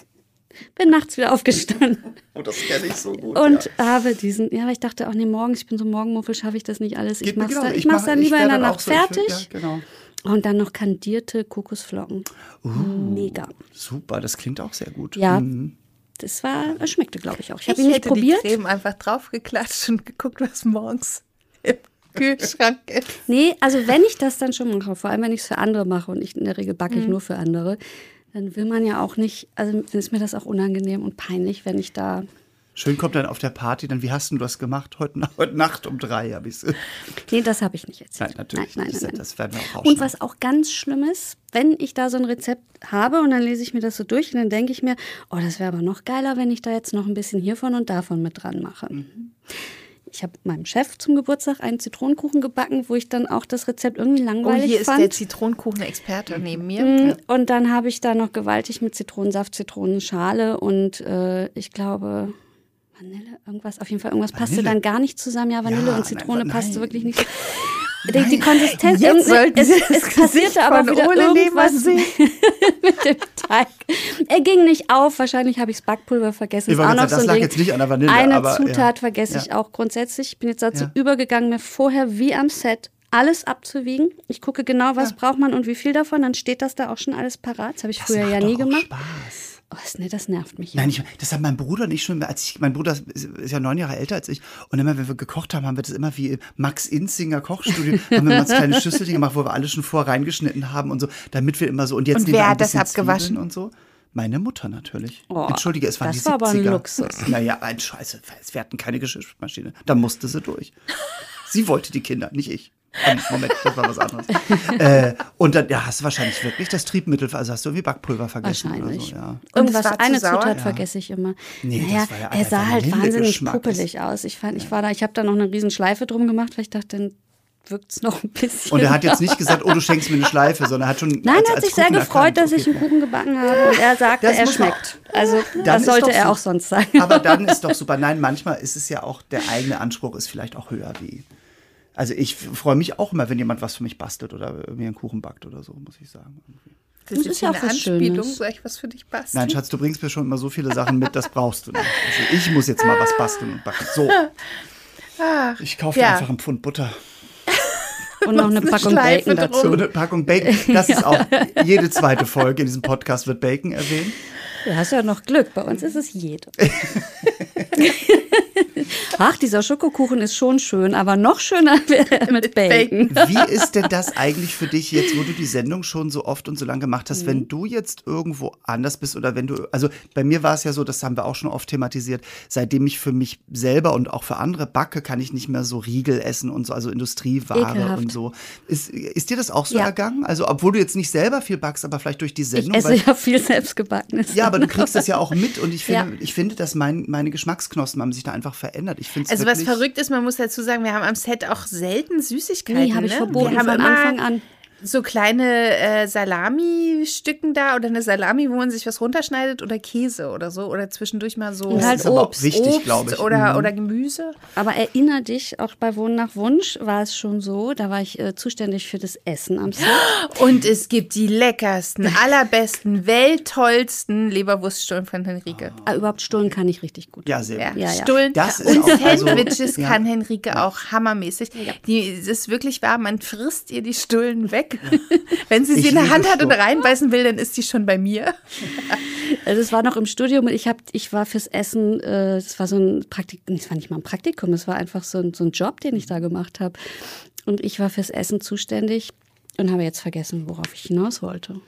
bin nachts wieder aufgestanden. Oh, das kenne ich so gut. Und ja. habe diesen, ja, weil ich dachte, auch nee, morgens, ich bin so morgenmuffel, schaffe ich das nicht alles. Ich Geht mir mach's, genau. dann, ich mach's dann ich lieber in der Nacht so, ich will- fertig. Ja, genau. Und dann noch kandierte Kokosflocken. Uh. Mega. Super, das klingt auch sehr gut. Ja. Mhm. Das war, das schmeckte, glaube ich auch. Ich habe Ich ihn nicht probiert. die Creme einfach draufgeklatscht und geguckt, was morgens im Kühlschrank ist. Nee, also wenn ich das dann schon mache, vor allem wenn ich es für andere mache und ich in der Regel Mhm. backe ich nur für andere, dann will man ja auch nicht, also ist mir das auch unangenehm und peinlich, wenn ich da. Schön kommt dann auf der Party, dann wie hast du das gemacht? Heute, heute Nacht um drei habe ich es. Nee, das habe ich nicht erzählt. Nein, natürlich. Nein, nein, das, nein, das werden wir auch Und was auch ganz schlimm ist, wenn ich da so ein Rezept habe und dann lese ich mir das so durch und dann denke ich mir, oh, das wäre aber noch geiler, wenn ich da jetzt noch ein bisschen hiervon und davon mit dran mache. Mhm. Ich habe meinem Chef zum Geburtstag einen Zitronenkuchen gebacken, wo ich dann auch das Rezept irgendwie Oh, langweilig hier ist fand. der Zitronenkuchen-Experte neben mir. Mm, Und dann habe ich da noch gewaltig mit Zitronensaft, Zitronenschale und äh, ich glaube Vanille, irgendwas, auf jeden Fall irgendwas passte Vanille? dann gar nicht zusammen. Ja, Vanille Ja, und Zitrone nein, passte nein. wirklich nicht. Die, die Konsistenz, Jetzt sollten es, es passierte aber wieder Ole irgendwas mit dem Teig. Er ging nicht auf, wahrscheinlich habe ich das Backpulver vergessen. Ich auch noch sagen, so das lag Ding. jetzt nicht an der Vanille, Eine aber, ja. Zutat vergesse ich Ja. auch grundsätzlich. Ich bin jetzt dazu Ja. übergegangen, mir vorher wie am Set alles abzuwiegen. Ich gucke genau, was braucht man und wie viel davon. Dann steht das da auch schon alles parat. Das habe ich Das früher ja nie gemacht. Spaß. Oh, das, nee, das nervt mich. Nein, ich, das hat mein Bruder nicht schon, als ich, mein Bruder ist, ist ja neun Jahre älter als ich. Und immer, wenn wir gekocht haben, haben wir das immer wie Max Inzinger Kochstudio, haben wir mal so kleine Schüsselchen gemacht, wo wir alles schon vor reingeschnitten haben und so, damit wir immer so, und jetzt Und nehmen wir wer ein hat das abgewaschen? Zwiebeln Und so. Meine Mutter natürlich. Oh, Entschuldige, es waren das die 70er. war aber ein Luxus. Naja, ein Scheiße, wir hatten keine Geschirrmaschine. Da musste sie durch. Sie wollte die Kinder, nicht ich. Moment, das war was anderes. äh, und dann ja, hast du wahrscheinlich wirklich das Triebmittel, also hast du irgendwie Backpulver vergessen Wahrscheinlich. oder so, ja. Irgendwas, eine sauer? Zutat Ja. vergesse ich immer. Nee, das naja, war ja er sah halt wahnsinnig Vanillegeschmack. puppelig aus. Ich, fand, ich war da, ich habe da noch eine riesen Schleife drum gemacht, weil ich dachte, dann wirkt es noch ein bisschen. Und er hat jetzt nicht gesagt, oh, du schenkst mir eine Schleife, sondern er hat schon. Nein, als, er hat als sich sehr Kuchen gefreut, erkannt. dass ich einen Kuchen gebacken habe und er sagte, Das er schmeckt. Also das ist sollte er auch sonst sagen. Aber dann ist doch super. Nein, manchmal ist es ja auch, der eigene Anspruch ist vielleicht auch höher wie. Also ich freue mich auch immer, wenn jemand was für mich bastelt oder mir einen Kuchen backt oder so, muss ich sagen. Das Das ist ja eine was Anspielung. Schönes. Soll ich was für dich basteln? Nein, Schatz, du bringst mir schon immer so viele Sachen mit, das brauchst du nicht. Also ich muss jetzt mal was basteln und backen. So. Ich kaufe dir ja. einfach einen Pfund Butter. Und noch eine eine Packung Schleife Bacon drum. Dazu. eine Packung Bacon. Das ist auch jede zweite Folge in diesem Podcast wird Bacon erwähnt. Du hast ja noch Glück, bei uns ist es jede. Ach, dieser Schokokuchen ist schon schön, aber noch schöner wäre er mit Bacon. Wie ist denn das eigentlich für dich jetzt, wo du die Sendung schon so oft und so lange gemacht hast, Mhm. wenn du jetzt irgendwo anders bist oder wenn du, also bei mir war es ja so, das haben wir auch schon oft thematisiert, seitdem ich für mich selber und auch für andere backe, kann ich nicht mehr so Riegel essen und so, also Industrieware Ekelhaft. und so. Ist, ist dir das auch so Ja. ergangen? Also, obwohl du jetzt nicht selber viel backst, aber vielleicht durch die Ich Sendung? esse weil- ja viel selbstgebackenes. ja, aber du kriegst das ja auch mit und ich finde, Ja. ich finde, dass mein, meine Geschmacksknospen haben sich da einfach verändert. Ich finde es Also was verrückt ist, man muss dazu sagen, wir haben am Set auch selten Süßigkeiten. Nee, habe ich ne? verboten wir haben von Anfang an. So kleine äh, Salami-Stücken da oder eine Salami, wo man sich was runterschneidet oder Käse oder so oder zwischendurch mal so Und halt ist aber Obst. wichtig, Obst glaube ich. oder, Mhm. oder Gemüse. Aber erinnere dich, auch bei Wohnen nach Wunsch war es schon so, da war ich äh, zuständig für das Essen am Set. Und es gibt die leckersten, allerbesten, welttollsten Leberwurststullen von Henrike. Ah, überhaupt Stullen kann ich richtig gut. Ja, sehr Ja, gut. Ja, ja. Stullen Das ist und auch- also- Sandwiches ja. kann Henrike auch hammermäßig. Die es ist wirklich wahr, man frisst ihr die Stullen weg. Wenn sie sie Ich in der Hand hat und Stullen. reinbeißen will, dann ist die schon bei mir. Also es war noch im Studium und ich hab, ich war fürs Essen, äh, das war so ein Praktikum, es war nicht mal ein Praktikum, es war einfach so ein, so ein Job, den ich da gemacht habe. Und ich war fürs Essen zuständig und habe jetzt vergessen, worauf ich hinaus wollte.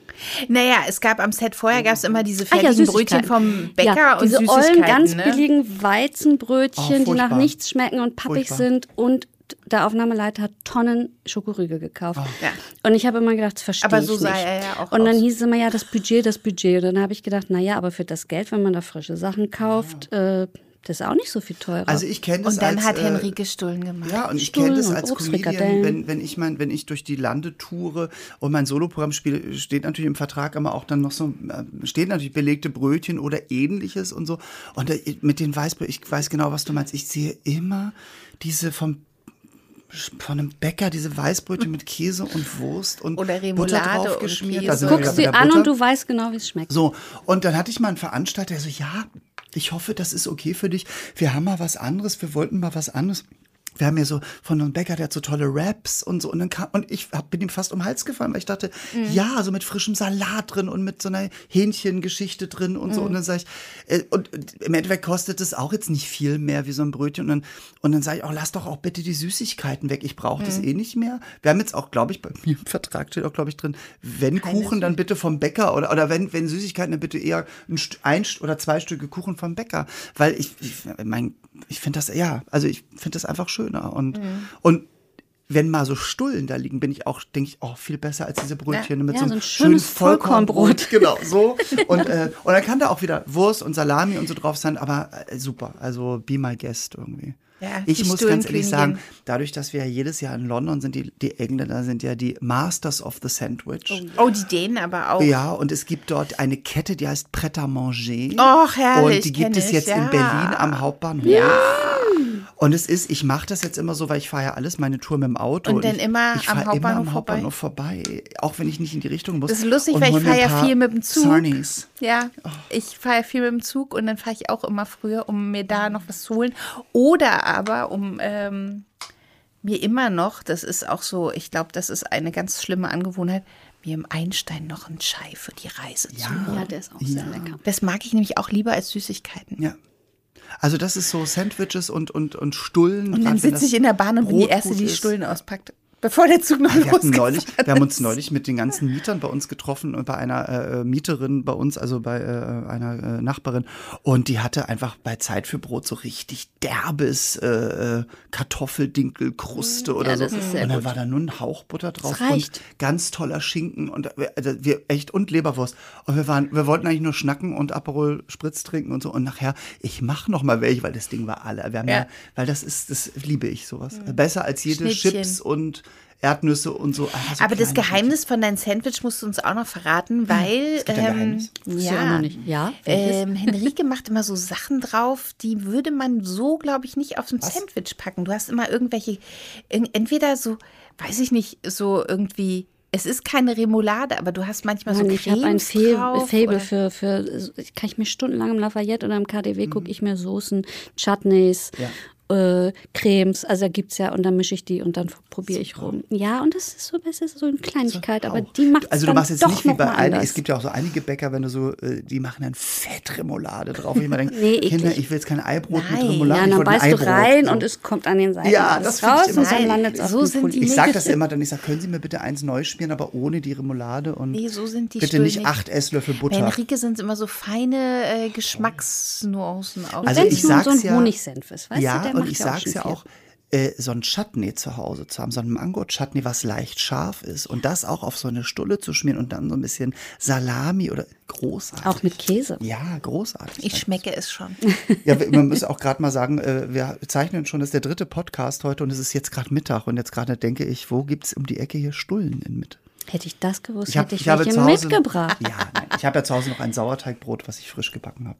Naja, es gab am Set vorher gab es immer diese ja, fertigen Brötchen Süßigkeiten. vom Bäcker ja, und diese Süßigkeiten. ollen, ganz ne? billigen Weizenbrötchen, Oh, die nach nichts schmecken und pappig Furchtbar. sind und der Aufnahmeleiter hat Tonnen Schokoriegel gekauft. Ja. Und ich habe immer gedacht, das verstehe Aber ich so nicht. sah er ja auch Und dann aus. hieß es immer, ja, das Budget, das Budget. Und dann habe ich gedacht, naja, aber für das Geld, wenn man da frische Sachen kauft, äh, das ist auch nicht so viel teurer. Also ich kenne das Und dann als, hat äh, Henrike Stullen gemacht. Ja, und ich kenne das als Comedian, wenn, wenn ich mein, wenn ich durch die Lande toure und mein Soloprogramm spiele, steht natürlich im Vertrag immer auch dann noch so, äh, steht natürlich belegte Brötchen oder ähnliches und so. Und mit den Weißbrötchen, ich weiß genau, was du meinst. Ich sehe immer diese vom von einem Bäcker diese Weißbrötchen mit Käse und Wurst und Oder Butter Remoulade und geschmiert. Wir Guckst sie an Butter. und du weißt genau, wie es schmeckt. So, und dann hatte ich mal einen Veranstalter, der so, ja, ich hoffe, das ist okay für dich. Wir haben mal was anderes, wir wollten mal was anderes. Wir haben ja so von einem Bäcker, der hat so tolle Raps und so. Und dann kam, und ich hab, bin ihm fast um den Hals gefallen, weil ich dachte, ja, so mit frischem Salat drin und mit so einer Hähnchengeschichte drin und so. Und dann sage ich, äh, und im Endeffekt kostet es auch jetzt nicht viel mehr wie so ein Brötchen. Und dann, und dann sage ich, oh, lass doch auch bitte die Süßigkeiten weg. Ich brauche das eh nicht mehr. Wir haben jetzt auch, glaube ich, bei mir im Vertrag steht auch, glaube ich, drin, wenn Keine Kuchen, dann bitte vom Bäcker oder, oder wenn, wenn Süßigkeiten, dann bitte eher ein, ein oder zwei Stücke Kuchen vom Bäcker. Weil ich, ich mein, ich finde das, ja, also ich finde das einfach schöner. Und, und wenn mal so Stullen da liegen, bin ich auch, denke ich, oh, viel besser als diese Brötchen mit Ja, so einem so ein schönen schönes Vollkornbrot. Genau, so. Und, äh, und dann kann da auch wieder Wurst und Salami und so drauf sein, aber äh, super. Also be my guest irgendwie. Ja, ich muss ganz ehrlich sagen, dadurch, dass wir ja jedes Jahr in London sind, die, die Engländer sind ja die Masters of the Sandwich. Oh, die Dänen aber auch. Ja, und es gibt dort eine Kette, die heißt Pret à Manger. Och, herrlich, Und die gibt es jetzt ja. in Berlin am Hauptbahnhof. Ja. Und es ist, ich mache das jetzt immer so, weil ich fahre ja alles meine Tour mit dem Auto. Und dann ich, immer ich am fahr immer Hauptbahnhof am Hauptbahnhof vorbei. Auch wenn ich nicht in die Richtung muss. Das ist lustig, Und weil ich fahre ja viel mit dem Zug. Sarnies. Ja, ich fahre ja viel mit dem Zug und dann fahre ich auch immer früher, um mir da noch was zu holen. Oder aber um ähm, mir immer noch, das ist auch so, ich glaube, das ist eine ganz schlimme Angewohnheit, mir im Einstein noch einen Chai für die Reise zu holen. Ja, der ist auch sehr lecker. Das mag ich nämlich auch lieber als Süßigkeiten. Ja. Also das ist so Sandwiches und, und, und Stullen. Und dann sitze ich in der Bahn und bin die Brot Erste, die. Stullen auspackt. Bevor der Zug noch Wir, neulich, wir haben uns neulich mit den ganzen Mietern bei uns getroffen und bei einer äh, Mieterin bei uns, also bei äh, einer äh, Nachbarin. Und die hatte einfach bei Zeit für Brot so richtig derbes äh, äh, Kartoffeldinkelkruste oder Ja, so. das ist sehr und dann gut. war da nur ein Hauch Butter drauf und ganz toller Schinken und äh, also wir echt und Leberwurst. Und wir waren, wir wollten eigentlich nur schnacken und Aperol Spritz trinken und so. Und nachher, ich mache noch mal welche, weil das Ding war alle. Wir haben ja, Ja. weil das ist, das liebe ich sowas. Besser als jede Schnittchen. Chips und Erdnüsse und so. Ah, so Aber das Geheimnis von deinem Sandwich musst du uns auch noch verraten, weil. Hm. noch nicht. Ja, welches? Ähm, Henrike macht immer so Sachen drauf, die würde man so, glaube ich, nicht auf ein Sandwich packen. Du hast immer irgendwelche, en- entweder so, weiß ich nicht, so irgendwie. Es ist keine Remoulade, aber du hast manchmal Mann, so ich habe ein Fable für, für, kann ich mir stundenlang im Lafayette oder im KDW gucke ich mir Soßen, Chutneys, äh, Cremes, also da gibt's ja und dann mische ich die und dann probiere ich rum. Ja, und das ist so, das ist so eine Kleinigkeit, aber Auch. die macht Also du dann machst jetzt doch nicht wie noch bei mal einigen, anders. es gibt ja auch so einige Bäcker, wenn du so, äh, die machen dann Fettremoulade drauf. Ich immer denke, Nee, Kinder, ich will jetzt kein Eibrot mit Nein. Remoulade. ja, dann beißt du rein So. und es kommt an den Seiten Ja, das raus immer und dann landet es auf so dem sind Pulli. die Ich sag Nee. das immer dann, ich sag, können Sie mir bitte eins neu spielen, aber ohne die Remoulade und Nee, so sind die bitte nicht nicht. acht Esslöffel Bei Butter. Henrike sind es immer so feine äh, Geschmacksnuancen auf. Also Wenn ich es nur so sag's ein ja- Honigsenf ist, weißt ja, du, und ich ja sag's schon ja auch, äh, so ein Chutney zu Hause zu haben, so ein Mango-Chutney, was leicht scharf ist und das auch auf so eine Stulle zu schmieren und dann so ein bisschen Salami oder großartig. Auch mit Käse. Ja, großartig. ich schmecke es schon. Ja, man muss auch gerade mal sagen, äh, wir zeichnen schon, das ist der dritte Podcast heute und es ist jetzt gerade Mittag und jetzt gerade denke ich, wo gibt's um die Ecke hier Stullen in mit? Hätte ich das gewusst, Ich, hab, hätte ich, ich habe welche zu Hause, mitgebracht. Ja, nein, ich habe ja zu Hause noch ein Sauerteigbrot, was ich frisch gebacken habe.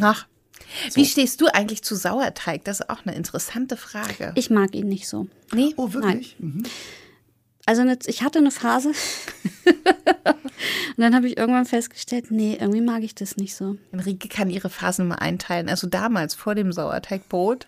Ach. Wie stehst du eigentlich zu Sauerteig? Das ist auch eine interessante Frage. Ich mag ihn nicht so. nee? Oh, wirklich? Mhm. Also eine, ich hatte eine Phase und dann habe ich irgendwann festgestellt, nee, irgendwie mag ich das nicht so. Henrike kann ihre Phasen mal einteilen. Also damals vor dem Sauerteigbrot,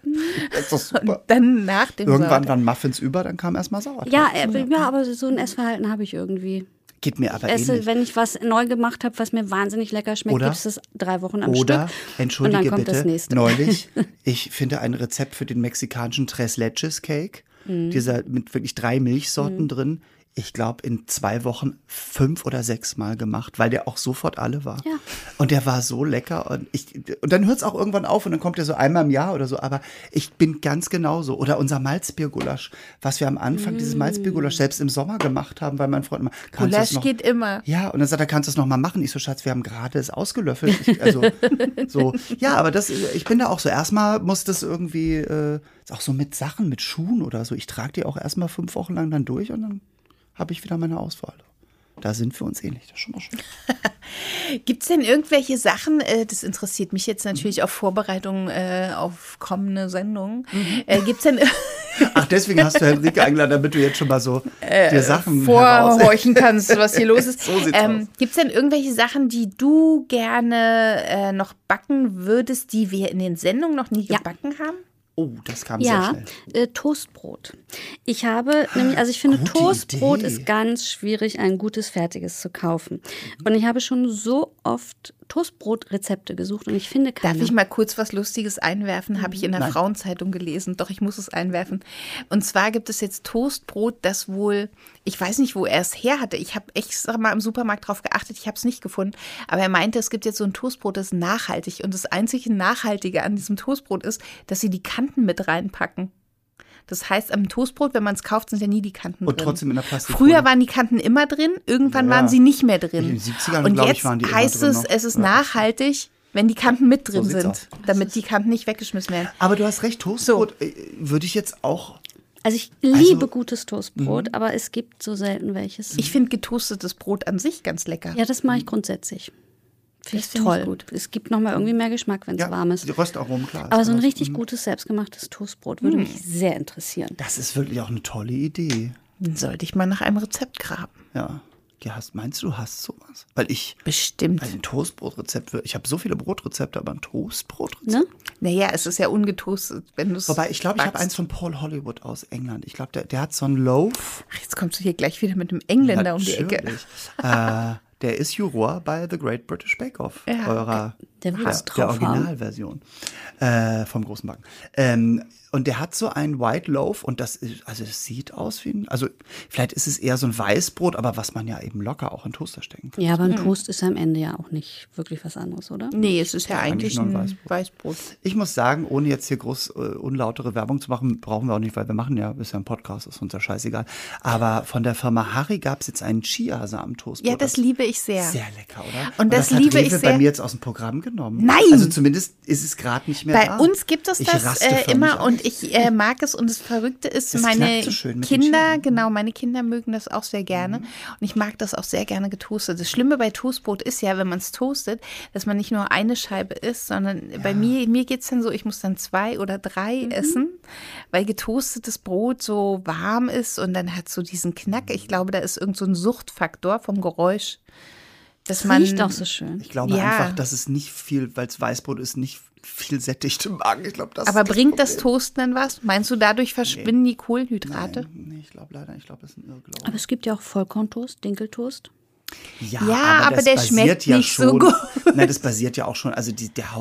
Das ist doch super. dann nach dem Irgendwann Sauerteig. waren Muffins über, dann kam erstmal Sauerteig. Ja, äh, ja, aber so ein Essverhalten habe ich irgendwie. Geht mir aber Esse, ähnlich. wenn ich was neu gemacht habe, was mir wahnsinnig lecker schmeckt, Oder- gibt es das drei Wochen am Oder, Stück. entschuldige dann kommt bitte, neulich, ich finde ein Rezept für den mexikanischen Tres Leches Cake, Mhm. dieser mit wirklich drei Milchsorten drin. Ich glaube, in zwei Wochen fünf oder sechs Mal gemacht, weil der auch sofort alle war. Ja. Und der war so lecker. Und, ich, und dann hört es auch irgendwann auf und dann kommt er so einmal im Jahr oder so. Aber ich bin ganz genauso. Oder unser Malzbiergulasch, was wir am Anfang, dieses Malzbiergulasch selbst im Sommer gemacht haben, weil mein Freund immer, kannst du das Gulasch noch, geht immer. ja, und dann sagt er, kannst du es nochmal machen? Ich so, Schatz, wir haben gerade es ausgelöffelt. Ich, also, so, ja, aber das, ich bin da auch so. Erstmal muss das irgendwie, äh, ist auch so mit Sachen, mit Schuhen oder so. Ich trage die auch erstmal fünf Wochen lang dann durch und dann habe ich wieder meine Auswahl. Da sind wir uns ähnlich. Das ist schon mal schön. Gibt es denn irgendwelche Sachen, äh, das interessiert mich jetzt natürlich auf Vorbereitung äh, auf kommende Sendungen. Mhm. Äh, Gibt es denn Ach, deswegen hast du Henrike eingeladen, damit du jetzt schon mal so Äh, dir Sachen vorhorchen kannst, was hier los ist? So ähm. Gibt es denn irgendwelche Sachen, die du gerne äh, noch backen würdest, die wir in den Sendungen noch nie Ja. gebacken haben? Oh, das kam sehr Ja, schnell. äh, Toastbrot. Ich habe nämlich, also ich finde, Gute Toastbrot Idee. ist ganz schwierig, ein gutes fertiges zu kaufen. Und ich habe schon so oft Toastbrotrezepte gesucht und ich finde keine. Darf ich mal kurz was Lustiges einwerfen? Habe ich in der Nein. Frauenzeitung gelesen. Doch, ich muss es einwerfen. Und zwar gibt es jetzt Toastbrot, das wohl, ich weiß nicht, wo er es her hatte. Ich habe echt sag mal im Supermarkt drauf geachtet, ich habe es nicht gefunden. Aber er meinte, es gibt jetzt so ein Toastbrot, das ist nachhaltig. Und das einzige Nachhaltige an diesem Toastbrot ist, dass sie die Kanten mit reinpacken. Das heißt, am Toastbrot, wenn man es kauft, sind ja nie die Kanten Und drin. trotzdem in der Plastikfolie. Früher waren die Kanten immer drin, irgendwann Ja, waren sie nicht mehr drin. In den 70ern, Und glaub ich, jetzt waren die immer heißt drin es, noch. es ist Ja. nachhaltig, wenn die Kanten mit drin sieht's sind, aus. damit die Kanten nicht weggeschmissen werden. Aber du hast recht, Toastbrot äh, würde ich jetzt auch. also ich Also- liebe gutes Toastbrot, aber es gibt so selten welches. Ich finde getoastetes Brot an sich ganz lecker. ja, das mache ich grundsätzlich. Finde Das ich toll. gut. Es gibt nochmal irgendwie mehr Geschmack, wenn es Ja, warm ist. Die Röstaromen, klar. Aber so ein richtig gutes, selbstgemachtes Toastbrot würde mich sehr interessieren. Das ist wirklich auch eine tolle Idee. Dann sollte ich mal nach einem Rezept graben. Ja. Ja, hast, meinst du, du hast sowas? Weil ich, Bestimmt. also ein Toastbrotrezept, ich habe so viele Brotrezepte, aber ein Toastbrotrezept? Ne? Naja, es ist ja ungetoastet, wenn du es. Wobei, ich glaube, ich habe eins von Paul Hollywood aus England. Ich glaube, der, der hat so einen Loaf. Ach, jetzt kommst du hier gleich wieder mit einem Engländer um die Ecke. Natürlich. äh, der ist Juror bei The Great British Bake Off, Ja, eurer Der der haben. Originalversion äh, vom großen Backen. Ähm, und der hat so ein White Loaf und das ist, also es sieht aus wie ein, also vielleicht ist es eher so ein Weißbrot, aber was man ja eben locker auch in Toaster stecken kann. Ja, aber ein Toast ist ja am Ende ja auch nicht wirklich was anderes, oder? Nee, es ist ja eigentlich eigentlich nur ein ein Weißbrot. Weißbrot. Ich muss sagen, ohne jetzt hier groß äh, unlautere Werbung zu machen, brauchen wir auch nicht, weil wir machen ja, ist ja ein Podcast, ist uns ja scheißegal. Aber von der Firma Harry gab es jetzt einen Chiasamen-Toastbrot. Ja, das liebe ich sehr. Sehr lecker, oder? Und das hat liebe Rewe ich bei sehr. mir jetzt aus dem Programm genommen. Nein! Also zumindest ist es gerade nicht mehr Bei da. uns gibt es Ich das äh, immer aus. Und ich äh, mag es und das Verrückte ist, Das meine so Kinder, genau, meine Kinder mögen das auch sehr gerne Mhm. und ich mag das auch sehr gerne getoastet. Das Schlimme bei Toastbrot ist ja, wenn man es toastet, dass man nicht nur eine Scheibe isst, sondern bei mir, mir geht es dann so, ich muss dann zwei oder drei Mhm. essen, weil getoastetes Brot so warm ist und dann hat so diesen Knack. Ich glaube, da ist irgend so ein Suchtfaktor vom Geräusch. Dass man, Riecht auch so schön. Ich glaube Ja. einfach, dass es nicht viel, weil es Weißbrot ist, nicht viel sättigt im Magen. Ich glaube, das aber ist das bringt das Problem. Toasten dann was? Meinst du, dadurch verschwinden die Kohlenhydrate? Nee, ich glaube leider, ich glaube, das ist ein Irrglaube. Aber es gibt ja auch Vollkorntoast, Dinkeltoast. Ja, Ja, aber das der schmeckt ja nicht so schon, gut. Nein, das basiert ja auch schon, also die, der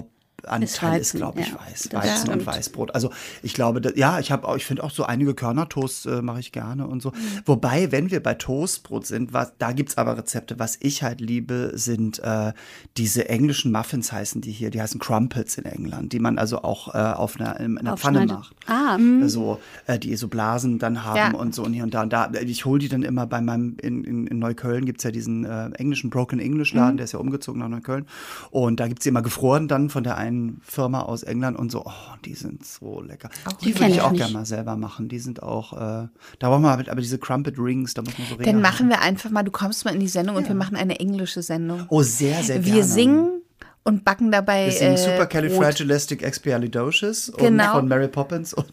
Hauptanteil ist, glaube ich, ja, Weiß, Weizen und stimmt. Weißbrot. Also ich glaube, da, ja, ich habe auch, ich finde auch so einige Körnertoast äh, mache ich gerne und so. Wobei, wenn wir bei Toastbrot sind, was, da gibt's aber Rezepte. Was ich halt liebe, sind äh, diese englischen Muffins heißen die hier, die heißen Crumpets in England, die man also auch äh, auf einer, in einer Pfanne macht. Ah, so, äh, die so Blasen dann haben Ja. und so und hier und da. Und da ich hole die dann immer bei meinem, in, in, in Neukölln gibt's ja diesen äh, englischen Broken English Laden, der ist ja umgezogen nach Neukölln. Und da gibt's die immer gefroren dann von der einen Firma aus England und so, oh, die sind so lecker. die würde ich auch gerne mal selber machen. Die sind auch, äh, da brauchen wir aber diese Crumpet Rings, da muss man so Dann Ringe machen wir einfach mal, du kommst mal in die Sendung und wir machen eine englische Sendung. Oh, sehr, sehr wir gerne. singen und backen dabei. Wir singen äh. Supercalifragilisticexpialidocious und Genau. von Mary Poppins und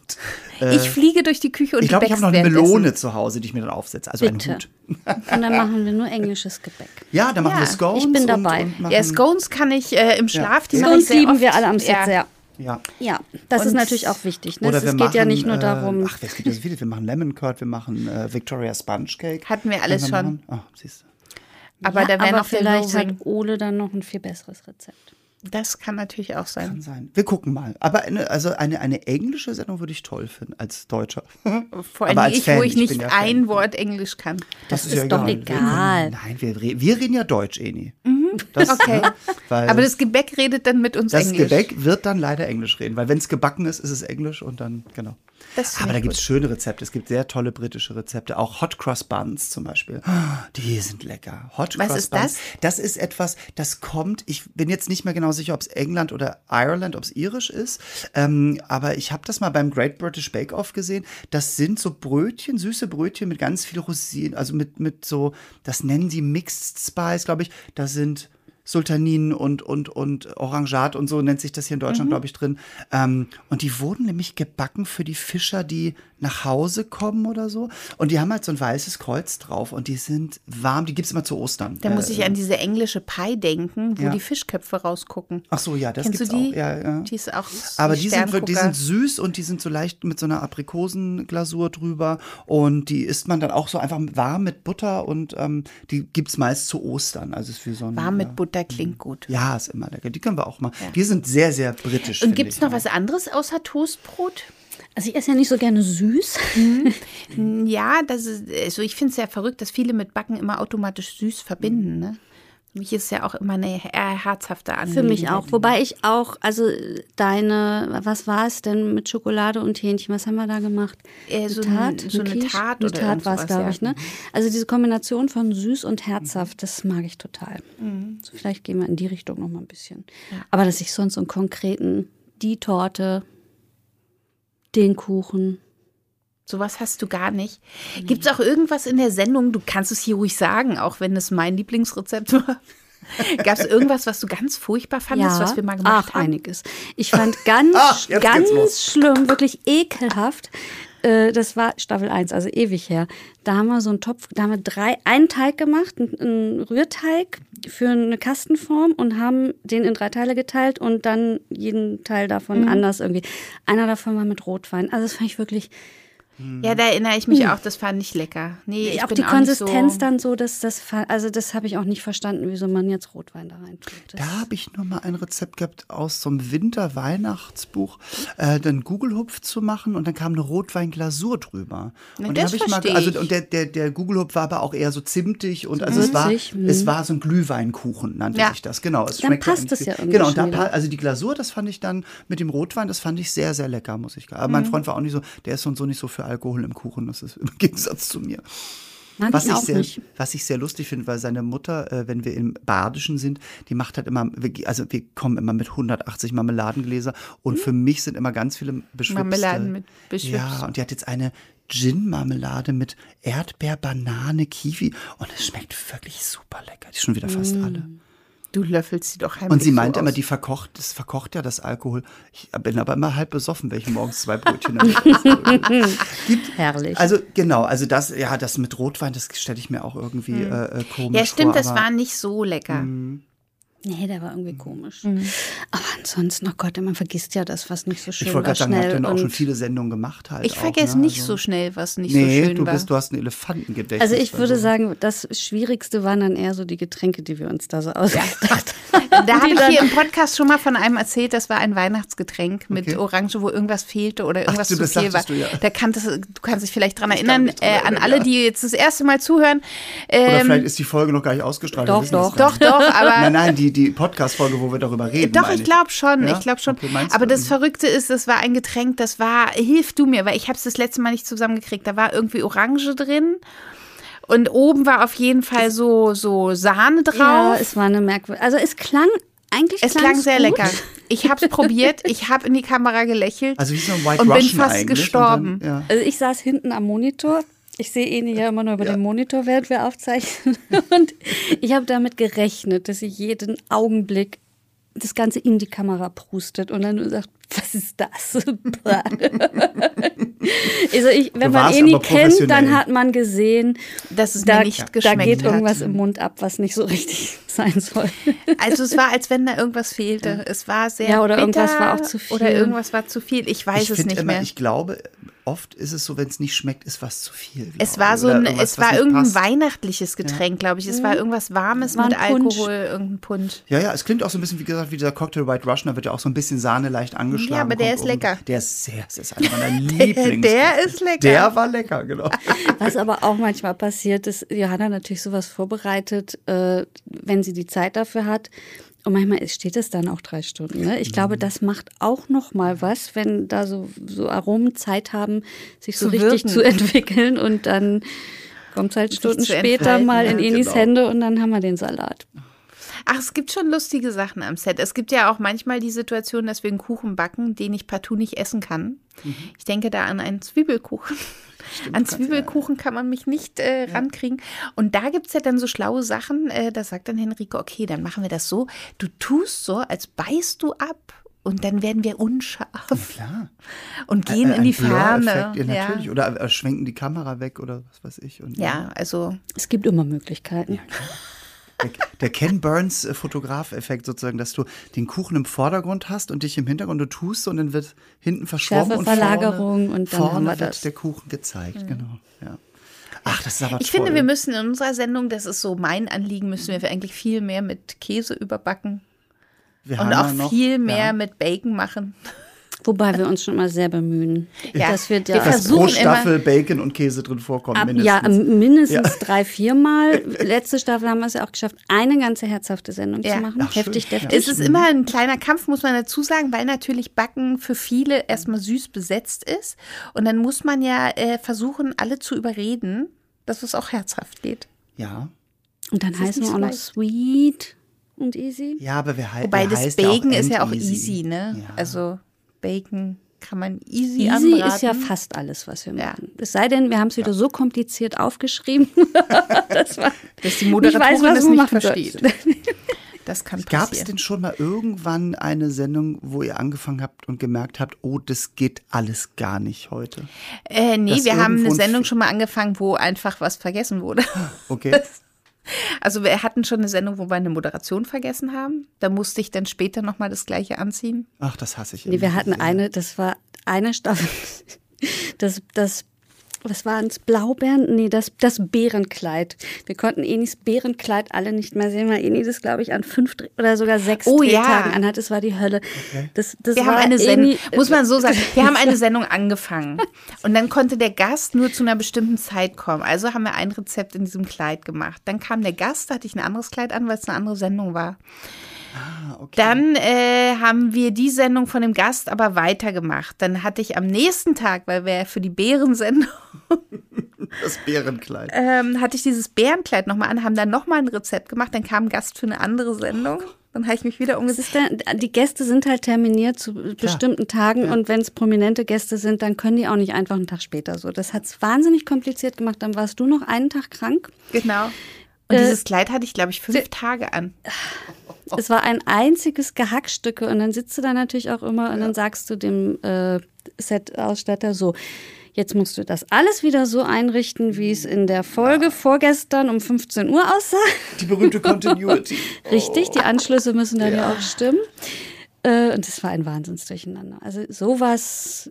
äh, Ich fliege durch die Küche und ich glaube, ich habe noch eine. Melone zu Hause, die ich mir dann aufsetze. Also bitte. einen Hut. Und dann machen wir nur englisches Gebäck. Ja, dann machen Ja, wir Scones. ich bin und- dabei. Und machen, Ja, Scones kann ich äh, im Schlaf, die Ja. ich Scones sehr lieben oft. wir alle am Set ja. sehr. Ja. Ja, das ist Und- natürlich auch wichtig. Ne? Oder es wir geht machen, ja nicht nur äh, darum. Ach, es gibt ja so viele. Wir machen Lemon Curd, wir machen äh, Victoria Sponge Cake. Hatten wir alles Können schon. machen. Ah, siehst du. Aber ja, da wäre noch vielleicht hat. Ole dann noch ein viel besseres Rezept. Das kann natürlich auch sein. Kann sein. Wir gucken mal. Aber eine, also eine, eine englische Sendung würde ich toll finden, als Deutscher. Vor allem als ich, Fan, wo ich ich nicht ja Fan. ein Wort Englisch kann. Das, ja ist doch Wir egal. können, nein, wir, wir reden ja Deutsch, Eni. Das, Okay. ne, Aber das Gebäck redet dann mit uns das Englisch. Gebäck wird dann leider Englisch reden, weil wenn es gebacken ist, ist es Englisch und dann, genau. Das Aber da gibt es schöne Rezepte. Es gibt sehr tolle britische Rezepte. Auch Hot Cross Buns zum Beispiel. Die sind lecker. Hot Was Cross ist Buns. das? Das ist etwas, das kommt, ich bin jetzt nicht mehr genau sicher, ob es England oder Ireland, ob es irisch ist. Ähm, aber ich habe das mal beim Great British Bake Off gesehen. Das sind so Brötchen, süße Brötchen mit ganz viel Rosinen, also mit, mit so, das nennen sie Mixed Spice, glaube ich. Da sind Sultanin und, und, und Orangat und so nennt sich das hier in Mhm. Deutschland, glaube ich, drin. Ähm, und die wurden nämlich gebacken für die Fischer, die nach Hause kommen oder so. Und die haben halt so ein weißes Kreuz drauf und die sind warm. Die gibt's immer zu Ostern. Da muss Äh, ich an diese englische Pie denken, wo Ja. die Fischköpfe rausgucken. Ach so, ja, das Kennst gibt's du die? auch. Ja, ja. Die ist auch Aber die sind, wirklich- die sind süß und die sind so leicht mit so einer Aprikosenglasur drüber. Und die isst man dann auch so einfach warm mit Butter und ähm, die gibt's meist zu Ostern. Also ist für so ein, Warm mit Butter klingt gut. Ja, ist immer lecker. Die können wir auch mal. Die sind sehr, sehr britisch. Und gibt es noch auch. was anderes außer Toastbrot? Also ich esse ja nicht so gerne süß. Ja, das ist, also ich finde es ja verrückt, dass viele mit Backen immer automatisch süß verbinden. Ne? Für mich ist ja auch immer eine eher herzhafte Für Angelegenheit. mich auch. Wobei ich auch, also deine, was war es denn mit Schokolade und Hähnchen? Was haben wir da gemacht? Äh, so Eine ein- so eine Quiche? Tat Eine oder Tat war es, glaube ich, ne? Also diese Kombination von süß und herzhaft, das mag ich total. So, vielleicht gehen wir in die Richtung noch mal ein bisschen. Aber dass ich sonst so einen konkreten, die Torte, den Kuchen. Sowas hast du gar nicht. Gibt es auch irgendwas in der Sendung, du kannst es hier ruhig sagen, auch wenn es mein Lieblingsrezept war. Gab es irgendwas, was du ganz furchtbar fandest, was wir mal gemacht Ach, haben? einiges. Ich fand ganz, Ach, geht's ganz schlimm, wirklich ekelhaft. Äh, Das war Staffel 1, also ewig her. Da haben wir so einen Topf, da haben wir drei, einen Teig gemacht, einen- einen Rührteig für eine Kastenform und haben den in drei Teile geteilt und dann jeden Teil davon Mhm. anders irgendwie. Einer davon war mit Rotwein. Also das fand ich wirklich, Ja, da erinnere ich mich auch, das fand ich lecker. Nee, ich auch bin die auch Konsistenz nicht so, dann so, dass das, also das habe ich auch nicht verstanden, wieso man jetzt Rotwein da rein tut. Das- Da habe ich nur mal ein Rezept gehabt aus so einem Winter-Weihnachtsbuch, äh, dann Gugelhupf zu machen und dann kam eine Rotweinglasur drüber. Na, und das ich mal, also ich. und der, der, der Gugelhupf war aber auch eher so zimtig und also es war, mhm. es war so ein Glühweinkuchen, nannte Ja. sich das. Genau. Es Dann passt es wie- ja irgendwie Genau, und da, also die Glasur, das fand ich dann mit dem Rotwein, das fand ich sehr, sehr lecker, muss ich sagen. Aber mein Mhm. Freund war auch nicht so, der ist so und so nicht so für Alkohol im Kuchen, das ist im Gegensatz zu mir. Mag Was ich auch sehr, nicht. was ich sehr lustig finde, weil seine Mutter, äh, wenn wir im Badischen sind, die macht halt immer, also wir kommen immer mit 180 Marmeladengläser und für mich sind immer ganz viele beschwipste. Marmeladen mit beschwipst. Ja, und die hat jetzt eine Gin-Marmelade mit Erdbeer, Banane, Kiwi und es schmeckt wirklich super lecker. Die ist schon wieder fast alle. Du löffelst sie doch heimlich Und sie so meint immer, aus. die verkocht, das verkocht ja das Alkohol. Ich bin aber immer halb besoffen, wenn ich morgens zwei Brötchen. Gibt, Herrlich. also genau, also das, ja, das mit Rotwein, das stelle ich mir auch irgendwie äh, äh, komisch Ja, stimmt, vor. das war nicht so lecker. Nee, der war irgendwie Mhm. komisch. Aber ansonsten, oh Gott, man vergisst ja das, was nicht so schön Ich wollte war, gerade sagen, ihr habt auch schon viele Sendungen gemacht halt. Ich auch, vergesse ne? nicht also, so schnell, was nicht Nee, so schön du, war. bist, du hast ein Elefantengedächtnis. also ich würde so- sagen, das Schwierigste waren dann eher so die Getränke, die wir uns da so ausgedacht Da habe ich hier im Podcast schon mal von einem erzählt, das war ein Weihnachtsgetränk mit Okay. Orange, wo irgendwas fehlte oder irgendwas stimmt, zu das viel war. du, ja. Da kanntest, du kannst dich vielleicht dran kann erinnern, dran äh, an erinnern, alle, ja. die jetzt das erste Mal zuhören. Oder Ähm, vielleicht ist die Folge noch gar nicht ausgestrahlt. Doch, doch. doch, doch, aber Nein, nein, die, die Podcast-Folge, wo wir darüber reden. Doch, ich glaube schon, Ja? ich glaube schon. Okay, Aber das Verrückte ist, das war ein Getränk, das war, hilf du mir, weil ich habe es das letzte Mal nicht zusammengekriegt. Da war irgendwie Orange drin und oben war auf jeden Fall so, so Sahne drauf. Ja, es war eine merkwürdige. Also es klang eigentlich es klang sehr gut. lecker. Ich habe es probiert, ich habe in die Kamera gelächelt Also wie so ein White und bin Russian fast eigentlich. gestorben. Dann, ja. Also ich saß hinten am Monitor. Ich sehe ihn ja immer nur über den Monitor, während wir aufzeichnen. Und ich habe damit gerechnet, dass ich jeden Augenblick das Ganze in die Kamera prustet und dann nur sagt, was ist das? also ich, wenn man eh nie kennt, dann hat man gesehen, dass es da, mir nicht da geschmeckt geht hat. irgendwas im Mund ab, was nicht so richtig sein soll. Also es war, als wenn da irgendwas fehlte. Es war sehr Ja, oder bitter, irgendwas war auch zu viel. Oder irgendwas war zu viel. Ich weiß ich es nicht immer, mehr. Ich glaube, oft ist es so, wenn es nicht schmeckt, ist was zu viel. Es war so ein, es war irgendein passt. weihnachtliches Getränk, glaube ich. Es war irgendwas Warmes War mit Punsch. Alkohol, irgendein Punsch. Ja, ja, es klingt auch so ein bisschen, wie gesagt, wie dieser Cocktail White Russian, da wird ja auch so ein bisschen Sahne leicht angeschlagen. Ja, aber der ist oben. lecker. Der ist sehr, das ist einer meiner Lieblings. der ist lecker. Der war lecker, genau. Was aber auch manchmal passiert ist, Johanna natürlich sowas vorbereitet, äh, wenn sie die Zeit dafür hat. Und manchmal steht es dann auch drei Stunden. Ne? Ich glaube, das macht auch noch mal was, wenn da so, so Aromen Zeit haben, sich so Zu richtig wirken. zu entwickeln und dann kommt es halt Stunden später mal ja, in Enis genau. Hände und dann haben wir den Salat. Ach, es gibt schon lustige Sachen am Set. Es gibt ja auch manchmal die Situation, dass wir einen Kuchen backen, den ich partout nicht essen kann. Ich denke da an einen Zwiebelkuchen. An Zwiebelkuchen kann man mich nicht äh, rankriegen. Und da gibt es ja dann so schlaue Sachen. Äh, da sagt dann Henrike, okay, dann machen wir das so. Du tust so, als beißt du ab. Und dann werden wir unscharf Klar. und gehen Ein- in die Ferne. Ja, Ja, natürlich. Oder äh, schwenken die Kamera weg oder was weiß ich. Und, ja, also Es gibt immer Möglichkeiten. Der, der Ken Burns äh, Fotograf-Effekt sozusagen, dass du den Kuchen im Vordergrund hast und dich im Hintergrund du tust und dann wird hinten verschwommen und vorne, und dann vorne haben wir wird das. der Kuchen gezeigt. Genau. Ja. Ach, das ist aber Ich toll. finde, wir müssen in unserer Sendung, das ist so mein Anliegen, müssen wir eigentlich viel mehr mit Käse überbacken. Wir Und ja auch noch- viel mehr ja. mit Bacon machen. Wobei wir uns schon mal sehr bemühen. Ja, das wird wir ja dass pro Staffel Bacon und Käse drin vorkommen, Ab, mindestens. ja, mindestens drei, vier Mal. Letzte Staffel haben wir es ja auch geschafft, eine ganze herzhafte Sendung Ja. zu machen. Ach, schön. Heftig, Ja. deftig. Es ist immer ein kleiner Kampf, muss man dazu sagen, weil natürlich Backen für viele erstmal süß besetzt ist. Und dann muss man ja äh, versuchen, alle zu überreden, dass es auch herzhaft geht. ja. Und dann heißen wir auch noch sweet und easy. ja, aber wir, hei Wobei wir das Bacon ja ist ja auch easy, ne? Ja. Also Bacon kann man easy, Easy anbraten. ist ja fast alles, was wir Ja. machen. Es sei denn, wir haben es wieder so kompliziert aufgeschrieben. das war, dass die Moderatorin weiß, was es man nicht versteht. Das kann Gab es denn schon mal irgendwann eine Sendung, wo ihr angefangen habt und gemerkt habt, oh, das geht alles gar nicht heute? Äh, nee, dass wir haben eine ein Sendung schon mal angefangen, wo einfach was vergessen wurde. Okay. Also wir hatten schon eine Sendung, wo wir eine Moderation vergessen haben. Da musste ich dann später nochmal das gleiche anziehen. Ach, das hasse ich. Nee, wir hatten eine, das war eine Staffel. Das, das, was war es? Blaubeeren? Nee, das, das Bärenkleid. Wir konnten Enis Bärenkleid alle nicht mehr sehen, weil Eni das, glaube ich, an fünf oder sogar sechs Oh, ja. Drehtagen anhat. Das war die Hölle. Das, das Wir war haben eine Sendung, Eni- muss man so sagen, wir haben eine Sendung angefangen. Und dann konnte der Gast nur zu einer bestimmten Zeit kommen. Also haben wir ein Rezept in diesem Kleid gemacht. Dann kam der Gast, da hatte ich ein anderes Kleid an, weil es eine andere Sendung war. Ah, okay. Dann äh, haben wir die Sendung von dem Gast aber weitergemacht. Dann hatte ich am nächsten Tag, weil wir ja für die Bärensendung, das Bärenkleid. ähm, hatte ich dieses Bärenkleid nochmal an, haben dann nochmal ein Rezept gemacht. Dann kam ein Gast für eine andere Sendung. Dann habe ich mich wieder umgesetzt. die Gäste sind halt terminiert zu bestimmten Tagen und wenn es prominente Gäste sind, dann können die auch nicht einfach einen Tag später so. Das hat es wahnsinnig kompliziert gemacht. Dann warst du noch einen Tag krank. Genau. Und Äh, dieses Kleid hatte ich, glaube ich, fünf Tage an. Es war ein einziges Gehackstücke und dann sitzt du da natürlich auch immer und dann sagst du dem äh, Set-Ausstatter so, jetzt musst du das alles wieder so einrichten, wie es in der Folge vorgestern um 15 Uhr aussah. Die berühmte Continuity. Richtig, die Anschlüsse müssen dann ja, auch stimmen. Äh, und das war ein Wahnsinnsdurcheinander. Also sowas,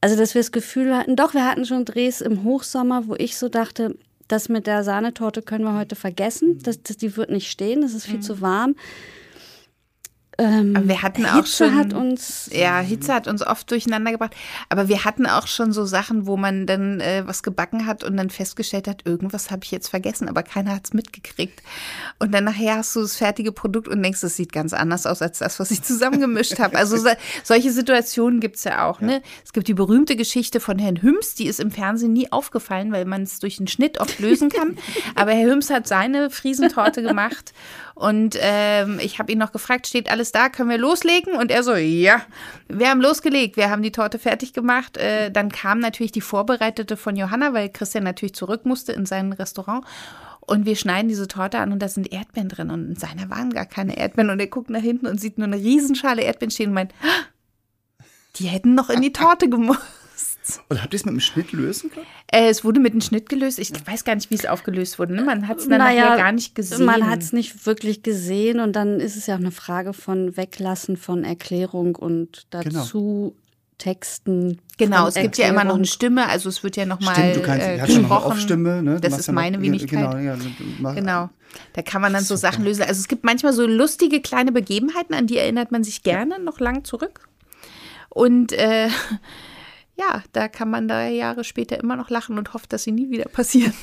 also dass wir das Gefühl hatten, doch, wir hatten schon Drehs im Hochsommer, wo ich so dachte, das mit der Sahnetorte können wir heute vergessen. Das, das, die wird nicht stehen, das ist viel zu warm. Ähm, Aber wir hatten auch Hitze schon. hat uns ja, Hitze hat uns oft durcheinander gebracht. Aber wir hatten auch schon so Sachen, wo man dann äh, was gebacken hat und dann festgestellt hat, irgendwas habe ich jetzt vergessen, aber keiner hat es mitgekriegt. Und dann nachher hast du das fertige Produkt und denkst, es sieht ganz anders aus als das, was ich zusammengemischt habe. Also so, solche Situationen gibt es ja auch. Ne? Es gibt die berühmte Geschichte von Herrn Hüms, die ist im Fernsehen nie aufgefallen, weil man es durch den Schnitt oft lösen kann. aber Herr Hüms hat seine Friesentorte gemacht. Und ähm, ich habe ihn noch gefragt, steht alles da, können wir loslegen? Und er so, ja, wir haben losgelegt, wir haben die Torte fertig gemacht. Äh, dann kam natürlich die Vorbereitete von Johanna, weil Christian natürlich zurück musste in sein Restaurant. Und wir schneiden diese Torte an und da sind Erdbeeren drin. Und in seiner waren gar keine Erdbeeren. Und er guckt nach hinten und sieht nur eine Riesenschale Erdbeeren stehen und meint, "Ah, die hätten noch in die Torte gemusst. Und habt ihr es mit dem Schnitt lösen können? Äh, es wurde mit einem Schnitt gelöst. Ich weiß gar nicht, wie es aufgelöst wurde. Ne? Man hat es dann Naja, nachher gar nicht gesehen. Man hat es nicht wirklich gesehen und dann ist es ja auch eine Frage von Weglassen von Erklärung und dazu Texten. Genau, es gibt ja immer noch eine Stimme, also es wird ja nochmal Stimmt, du kannst, äh, hast noch eine gesprochen. Ne? Du Das machst ist ja noch- meine Wenigkeit. Genau, ja, du machst- Genau. Da kann man dann so Sachen lösen. Also es gibt manchmal so lustige kleine Begebenheiten, an die erinnert man sich gerne noch lang zurück. Und äh, ja, da kann man da Jahre später immer noch lachen und hofft, dass sie nie wieder passieren.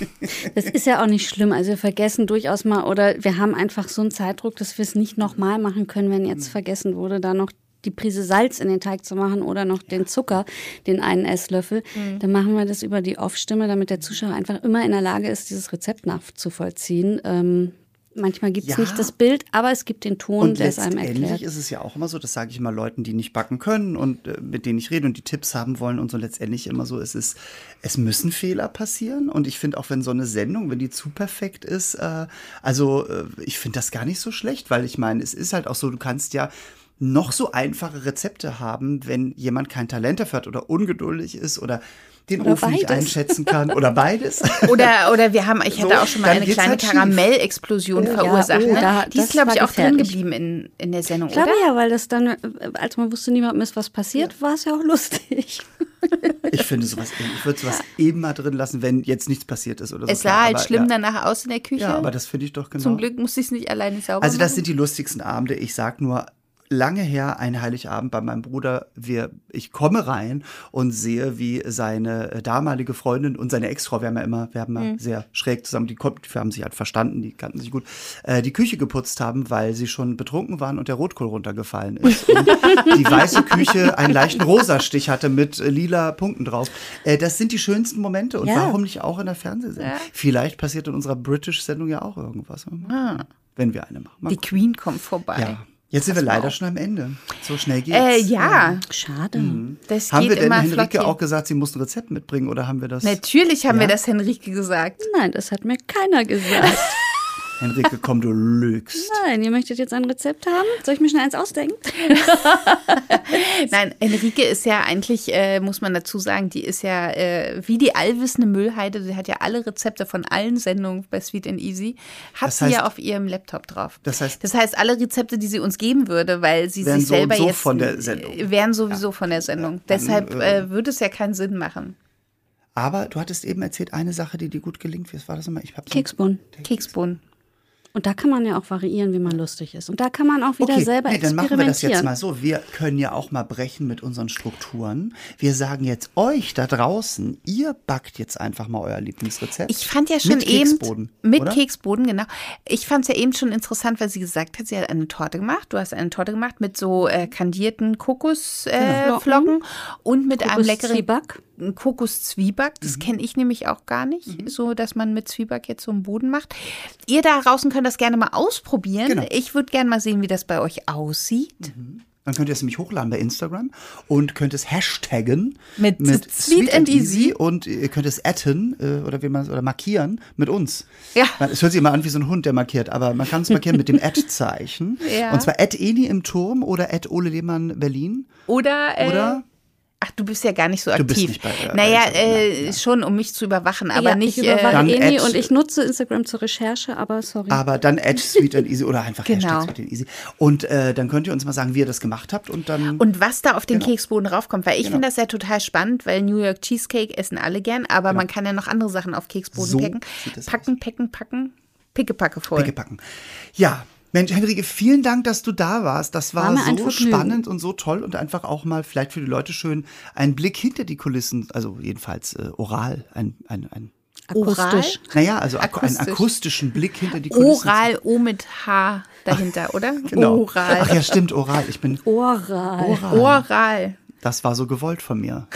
Das ist ja auch nicht schlimm. Also wir vergessen durchaus mal oder wir haben einfach so einen Zeitdruck, dass wir es nicht nochmal machen können, wenn jetzt vergessen wurde, da noch die Prise Salz in den Teig zu machen oder noch den Zucker, den einen Esslöffel, mhm. dann machen wir das über die Off-Stimme, damit der Zuschauer einfach immer in der Lage ist, dieses Rezept nachzuvollziehen. Ähm, Manchmal gibt es ja. nicht das Bild, aber es gibt den Ton, der es einem erklärt. Letztendlich ist es ja auch immer so, das sage ich immer Leuten, die nicht backen können und äh, mit denen ich rede und die Tipps haben wollen und so letztendlich immer so, es ist, es müssen Fehler passieren und ich finde auch, wenn so eine Sendung, wenn die zu perfekt ist, äh, also äh, ich finde das gar nicht so schlecht, weil ich meine, es ist halt auch so, du kannst ja noch so einfache Rezepte haben, wenn jemand kein Talent dafür hat oder ungeduldig ist oder den oder Ofen beides. nicht einschätzen kann oder beides. Oder, oder wir haben, ich hatte so, auch schon mal eine kleine halt Karamellexplosion ja, verursacht. Oh, ne? da, Die ist, glaube ich, auch drin geblieben in, in der Sendung, ich glaube ja, weil das dann, als man wusste niemandem ist, was passiert, ja. war es ja auch lustig. Ich finde sowas, ich würde sowas eben mal drin lassen, wenn jetzt nichts passiert ist oder so. Es sah halt schlimm ja. danach aus in der Küche. Ja, aber das finde ich doch genau. Zum Glück musste ich es nicht alleine sauber Also das machen. sind die lustigsten Abende. Ich sag nur, lange her, ein Heiligabend bei meinem Bruder. Wir, ich komme rein und sehe, wie seine äh, damalige Freundin und seine Ex-Frau, wir haben ja immer, wir haben ja mhm. sehr schräg zusammen, die, die haben sich halt verstanden, die kannten sich gut, äh, die Küche geputzt haben, weil sie schon betrunken waren und der Rotkohl runtergefallen ist. Und die weiße Küche einen leichten Rosastich hatte mit äh, lila Punkten drauf. Äh, das sind die schönsten Momente und ja. warum nicht auch in der Fernsehsendung? Ja. Vielleicht passiert in unserer British-Sendung ja auch irgendwas. Ah. Wenn wir eine machen. Mal die. Queen kommt vorbei. Ja. Jetzt sind wir leider auch. schon am Ende. So schnell geht's. Äh, ja, schade. Mhm. Das haben wir denn Henrike auch gesagt, sie muss ein Rezept mitbringen oder haben wir das? Natürlich haben ja? wir das Henrike gesagt. Nein, das hat mir keiner gesagt. Henrike, komm, du lügst. Nein, ihr möchtet jetzt ein Rezept haben? Soll ich mir schnell eins ausdenken? Nein, Henrike ist ja eigentlich, äh, muss man dazu sagen, die ist ja äh, wie die allwissende Müllheide. Sie hat ja alle Rezepte von allen Sendungen bei Sweet and Easy, hat das heißt, sie ja auf ihrem Laptop drauf. Das heißt, das heißt, alle Rezepte, die sie uns geben würde, weil sie sich so selber so jetzt von der Sendung. wären sowieso ja. von der Sendung. Ja, dann, Deshalb äh, äh, würde es ja keinen Sinn machen. Aber du hattest eben erzählt, eine Sache, die dir gut gelingt. Was war das immer? Ich Keksbohnen. Keksbohnen. Und da kann man ja auch variieren, wie man lustig ist. Und da kann man auch wieder okay, selber nee, dann machen wir das jetzt mal so. Wir können ja auch mal brechen mit unseren Strukturen. Wir sagen jetzt euch da draußen, ihr backt jetzt einfach mal euer Lieblingsrezept. Ich fand ja schon mit eben Keksboden, mit oder? Keksboden, genau. Ich fand es ja eben schon interessant, weil sie gesagt hat, sie hat eine Torte gemacht. Du hast eine Torte gemacht mit so äh, kandierten Kokosflocken äh, und mit Kokos einem leckeren Zwieback. Kokoszwieback. Das mhm. kenne ich nämlich auch gar nicht, mhm. so dass man mit Zwieback jetzt so einen Boden macht. Ihr da draußen könnt das gerne mal ausprobieren. Genau. Ich würde gerne mal sehen, wie das bei euch aussieht. Mhm. Dann könnt ihr es nämlich hochladen bei Instagram und könnt es hashtaggen mit, mit Sweet, and Easy. und ihr könnt es atten äh, oder wie man oder markieren mit uns. Ja. Es hört sich immer an wie so ein Hund, der markiert, aber man kann es markieren mit dem Ad-Zeichen. Ja. Und zwar Ad Eni im Turm oder Ad Ole Lehmann Berlin. Oder, äh, oder du bist ja gar nicht so aktiv. Du bist nicht bei, äh, naja, äh, ja. schon, um mich zu überwachen, aber ja, nicht. Ich überwache äh, Eni und ich nutze Instagram zur Recherche, aber sorry. Aber dann Add Sweet and Easy oder einfach genau. Hashtag Sweet and Easy. Und äh, dann könnt ihr uns mal sagen, wie ihr das gemacht habt und dann. Und was da auf den genau. Keksboden raufkommt, weil ich genau. finde das ja total spannend, weil New York Cheesecake essen alle gern, aber genau. man kann ja noch andere Sachen auf Keksboden so packen. Packen, aus. packen, packen. Pickepacke voll. Pickepacken. Ja, Mensch, Henrike, vielen Dank, dass du da warst. Das war, war so spannend und so toll und einfach auch mal vielleicht für die Leute schön einen Blick hinter die Kulissen, also jedenfalls äh, oral, ein, ein, ein Akustisch. Naja, also Akustisch. einen akustischen Blick hinter die Kulissen. Oral, O mit H dahinter, oder? Genau. Oral. Ach ja, stimmt, oral. Ich bin. Oral. Oral. oral. Das war so gewollt von mir.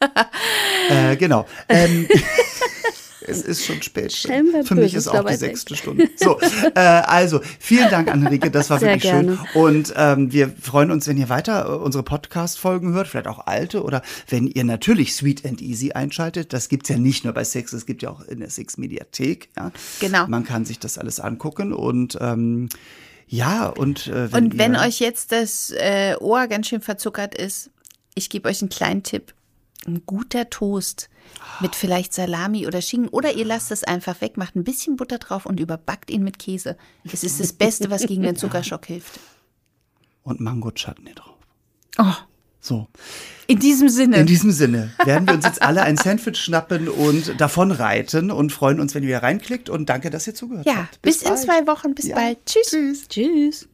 äh, genau. Ähm, es ist schon spät. Für mich ist auch die sechste Stunde. So, äh, also vielen Dank, Anrike, das war Sehr wirklich gerne. schön. Und ähm, wir freuen uns, wenn ihr weiter äh, unsere Podcast-Folgen hört, vielleicht auch alte oder wenn ihr natürlich Sweet and Easy einschaltet. Das gibt's ja nicht nur bei Six, es gibt ja auch in der Six-Mediathek. Ja. Genau. Man kann sich das alles angucken und ähm, ja, und äh, wenn Und wenn euch jetzt das äh, Ohr ganz schön verzuckert ist, ich gebe euch einen kleinen Tipp. Ein guter Toast mit vielleicht Salami oder Schinken. Oder ihr lasst es einfach weg, macht ein bisschen Butter drauf und überbackt ihn mit Käse. Es ist das Beste, was gegen den Zuckerschock hilft. Und Mango-Chutney drauf. Oh. So. In diesem Sinne. In diesem Sinne werden wir uns jetzt alle ein Sandwich schnappen und davon reiten und freuen uns, wenn ihr reinklickt. Und danke, dass ihr zugehört ja, habt. Bis, bis in zwei Wochen. Bis ja. bald. Tschüss. Tschüss. Tschüss.